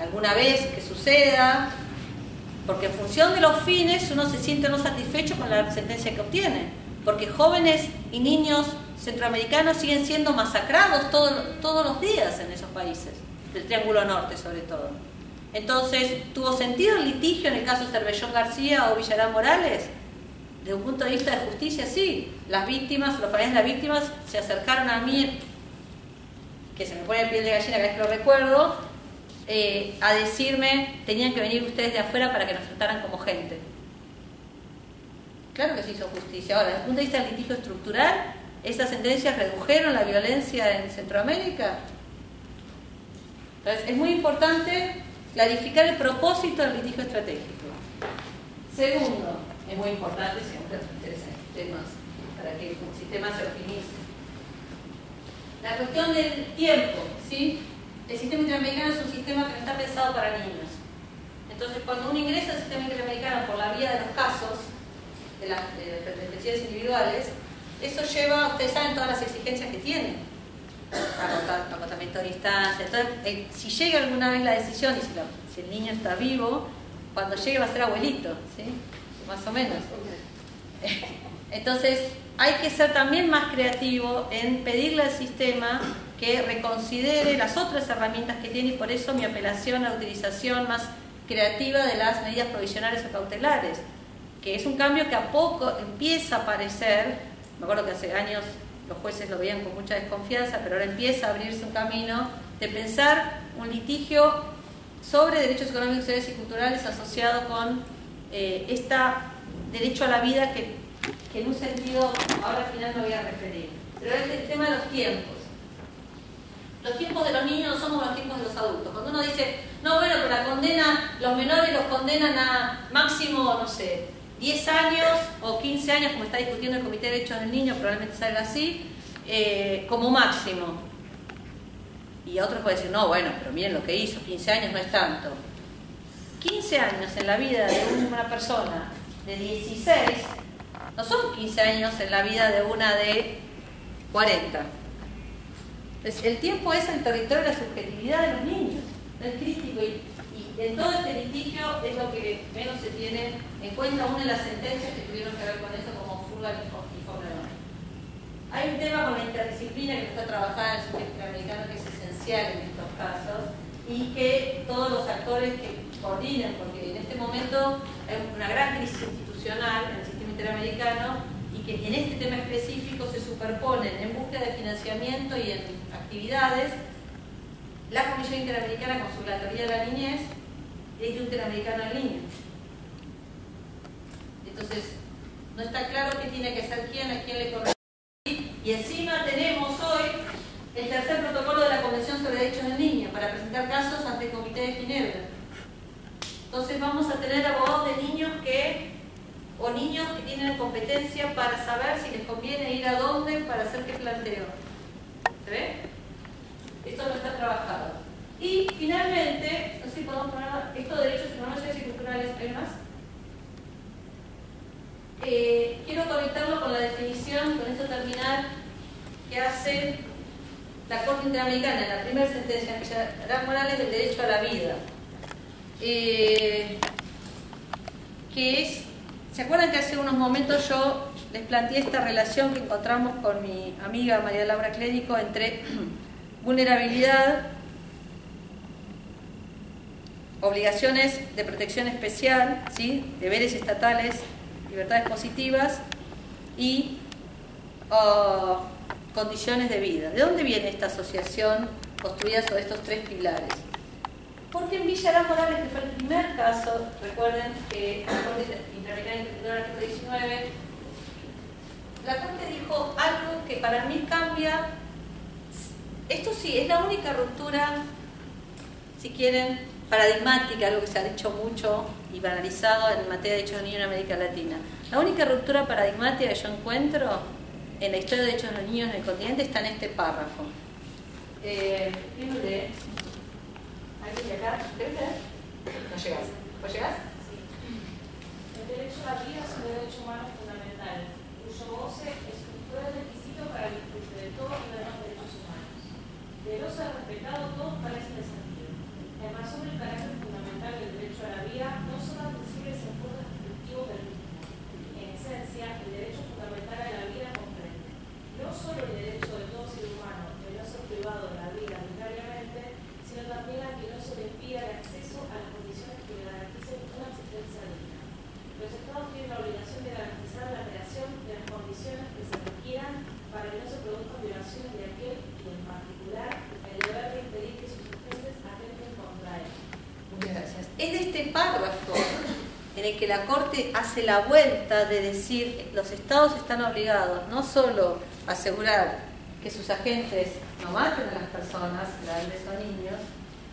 alguna vez que suceda, porque en función de los fines uno se siente no satisfecho con la sentencia que obtiene, porque jóvenes y niños centroamericanos siguen siendo masacrados todos los días en esos países, del Triángulo Norte sobre todo. Entonces, ¿tuvo sentido el litigio en el caso Cervellón García o Villarán Morales? Desde un punto de vista de justicia, sí. Las víctimas, los familiares de las víctimas se acercaron a mí, que se me pone el piel de gallina cada vez que lo recuerdo, eh, a decirme, tenían que venir ustedes de afuera para que nos trataran como gente. Claro que se hizo justicia. Ahora, desde el punto de vista del litigio estructural, ¿esas sentencias redujeron la violencia en Centroamérica? Entonces, es muy importante clarificar el propósito del litigio estratégico. Segundo, es muy importante, siempre interesan temas para que el sistema se optimice. La cuestión del tiempo, ¿sí? El sistema interamericano es un sistema que no está pensado para niños. Entonces, cuando uno ingresa al sistema interamericano por la vía de los casos, de las de, individuales, eso lleva, ustedes saben todas las exigencias que tiene. Acotamiento de distancia. Eh, si llega alguna vez la decisión si, el niño está vivo, cuando llegue va a ser abuelito. Más o menos. [laughs] Entonces, hay que ser también más creativo en pedirle al sistema que reconsidere las otras herramientas que tiene y por eso mi apelación a la utilización más creativa de las medidas provisionales o cautelares, que es un cambio que a poco empieza a aparecer, me acuerdo que hace años los jueces lo veían con mucha desconfianza, pero ahora empieza a abrirse un camino de pensar un litigio sobre derechos económicos, sociales y culturales asociado con este derecho a la vida que, que, en un sentido ahora al final me voy a referir. Pero es el tema de los tiempos. Los tiempos de los niños no como los tiempos de los adultos. Cuando uno dice, no, bueno, pero la condena, los menores los condenan a máximo, no sé, 10 años o 15 años, como está discutiendo el Comité de Derechos del Niño, probablemente salga así, eh, como máximo. Y otros pueden decir, no, bueno, pero miren lo que hizo, 15 años no es tanto. 15 años en la vida de una persona de 16 no son 15 años en la vida de una de 40 el tiempo es el territorio de la subjetividad de los niños, no es crítico y, en todo este litigio es lo que menos se tiene en cuenta una de las sentencias que tuvieron que ver con eso como Furgan y Fogelman. Hay un tema con la interdisciplina que está trabajando en el sistema interamericano que es esencial en estos casos y que todos los actores que coordinen, porque en este momento hay una gran crisis institucional en el sistema interamericano y que en este tema específico se superponen en búsqueda de financiamiento y en actividades, la Comisión Interamericana con su relatoría de la niñez y el Instituto Interamericano del Niño. Entonces, no está claro qué tiene que ser quién, a quién le corresponde. Y encima tenemos hoy el tercer protocolo de la Convención sobre Derechos del Niño para presentar casos ante el Comité de Ginebra. Entonces vamos a tener abogados de niños que, o niños que tienen competencia para saber si les conviene ir a dónde para hacer qué planteo. ¿Se ve? Esto no está trabajado. Y finalmente, no podemos poner esto de derechos económicos y culturales, ¿hay más? Eh, quiero conectarlo con la definición, con esto terminar, que hace la Corte Interamericana en la primera sentencia de Morales del derecho a la vida. Eh, que es, ¿se acuerdan que hace unos momentos yo les planteé esta relación que encontramos con mi amiga María Laura Clérico entre [clears throat] vulnerabilidad, obligaciones de protección especial, ¿sí? deberes estatales libertades positivas y uh, condiciones de vida. ¿De dónde viene esta asociación construida sobre estos tres pilares? Porque en Villa Morales, que fue el primer caso, recuerden que la Corte Interamericana de artículo 19, la Corte dijo algo que para mí cambia. Esto sí, es la única ruptura, si quieren, paradigmática, algo que se ha dicho mucho y banalizado en materia de derechos de niños en América Latina. La única ruptura paradigmática que yo encuentro en la historia de derechos de los niños en el continente está en este párrafo. Eh, ¿Quién lo lee? ¿Alguien de acá? No llegas. ¿Vos llegás? Sí. El derecho a la vida es un derecho humano fundamental, cuyo goce es un requisito para el disfrute de todos los demás derechos humanos. De no ser respetado, todos parecen En razón del carácter fundamental del derecho a la vida, no son admisibles enfoques restrictivos del mismo. En esencia, el derecho fundamental a la vida comprende no solo el derecho de todo ser humano de no ser privado de la vida sino también a que no se le impida el acceso a las condiciones que le garanticen una existencia digna. Los Estados tienen la obligación de garantizar la creación de las condiciones que se requieran para que no se produzcan violaciones de aquel y en particular el deber de impedir que sus agentes atenten contra él. Muchas gracias. Es de este párrafo en el que la Corte hace la vuelta de decir los estados están obligados no solo a asegurar que sus agentes no maten a las personas, grandes o niños,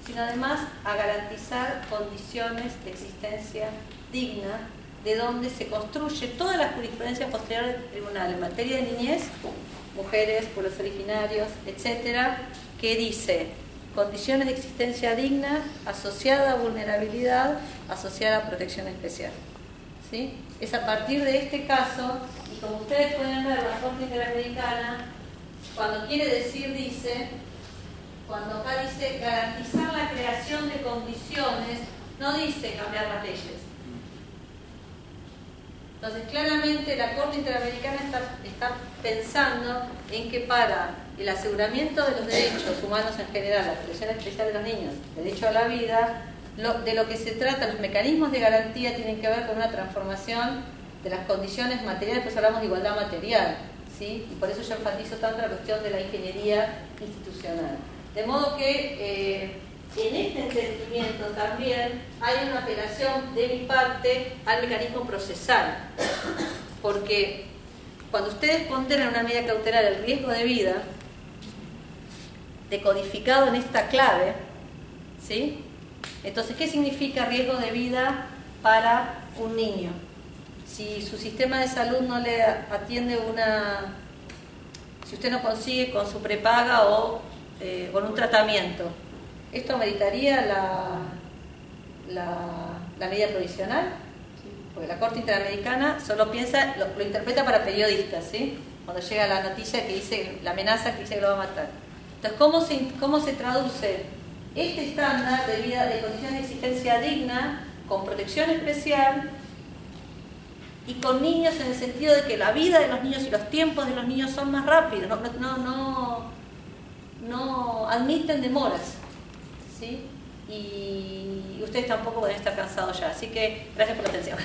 sino además a garantizar condiciones de existencia digna de donde se construye toda la jurisprudencia posterior del tribunal en materia de niñez, mujeres, pueblos originarios, etcétera, que dice condiciones de existencia digna asociada a vulnerabilidad, asociada a protección especial. ¿Sí? Es a partir de este caso, y como ustedes pueden ver, la Corte Interamericana, cuando quiere decir, dice, cuando acá dice garantizar la creación de condiciones, no dice cambiar las leyes. Entonces, claramente la Corte Interamericana está, está pensando en que para el aseguramiento de los derechos humanos en general, la protección especial de los niños, derecho a la vida, de lo que se trata, los mecanismos de garantía tienen que ver con una transformación de las condiciones materiales, pues hablamos de igualdad material, ¿sí? y por eso yo enfatizo tanto la cuestión de la ingeniería institucional. De modo que eh, en este entendimiento también hay una apelación de mi parte al mecanismo procesal, porque cuando ustedes ponderan una medida cautelar el riesgo de vida, decodificado en esta clave, ¿sí? Entonces, ¿qué significa riesgo de vida para un niño? Si su sistema de salud no le atiende una... Si usted no consigue con su prepaga o eh, con un tratamiento, ¿esto meritaría la, la, medida provisional? Porque la Corte Interamericana solo piensa, lo, lo, interpreta para periodistas, ¿sí? Cuando llega la noticia que dice, la amenaza que dice que lo va a matar. Entonces, ¿cómo se, cómo se traduce este estándar de vida, de condiciones de existencia digna, con protección especial y con niños en el sentido de que la vida de los niños y los tiempos de los niños son más rápidos, no, no, no, admiten demoras. ¿sí? Y ustedes tampoco pueden estar cansados ya. Así que gracias por la atención.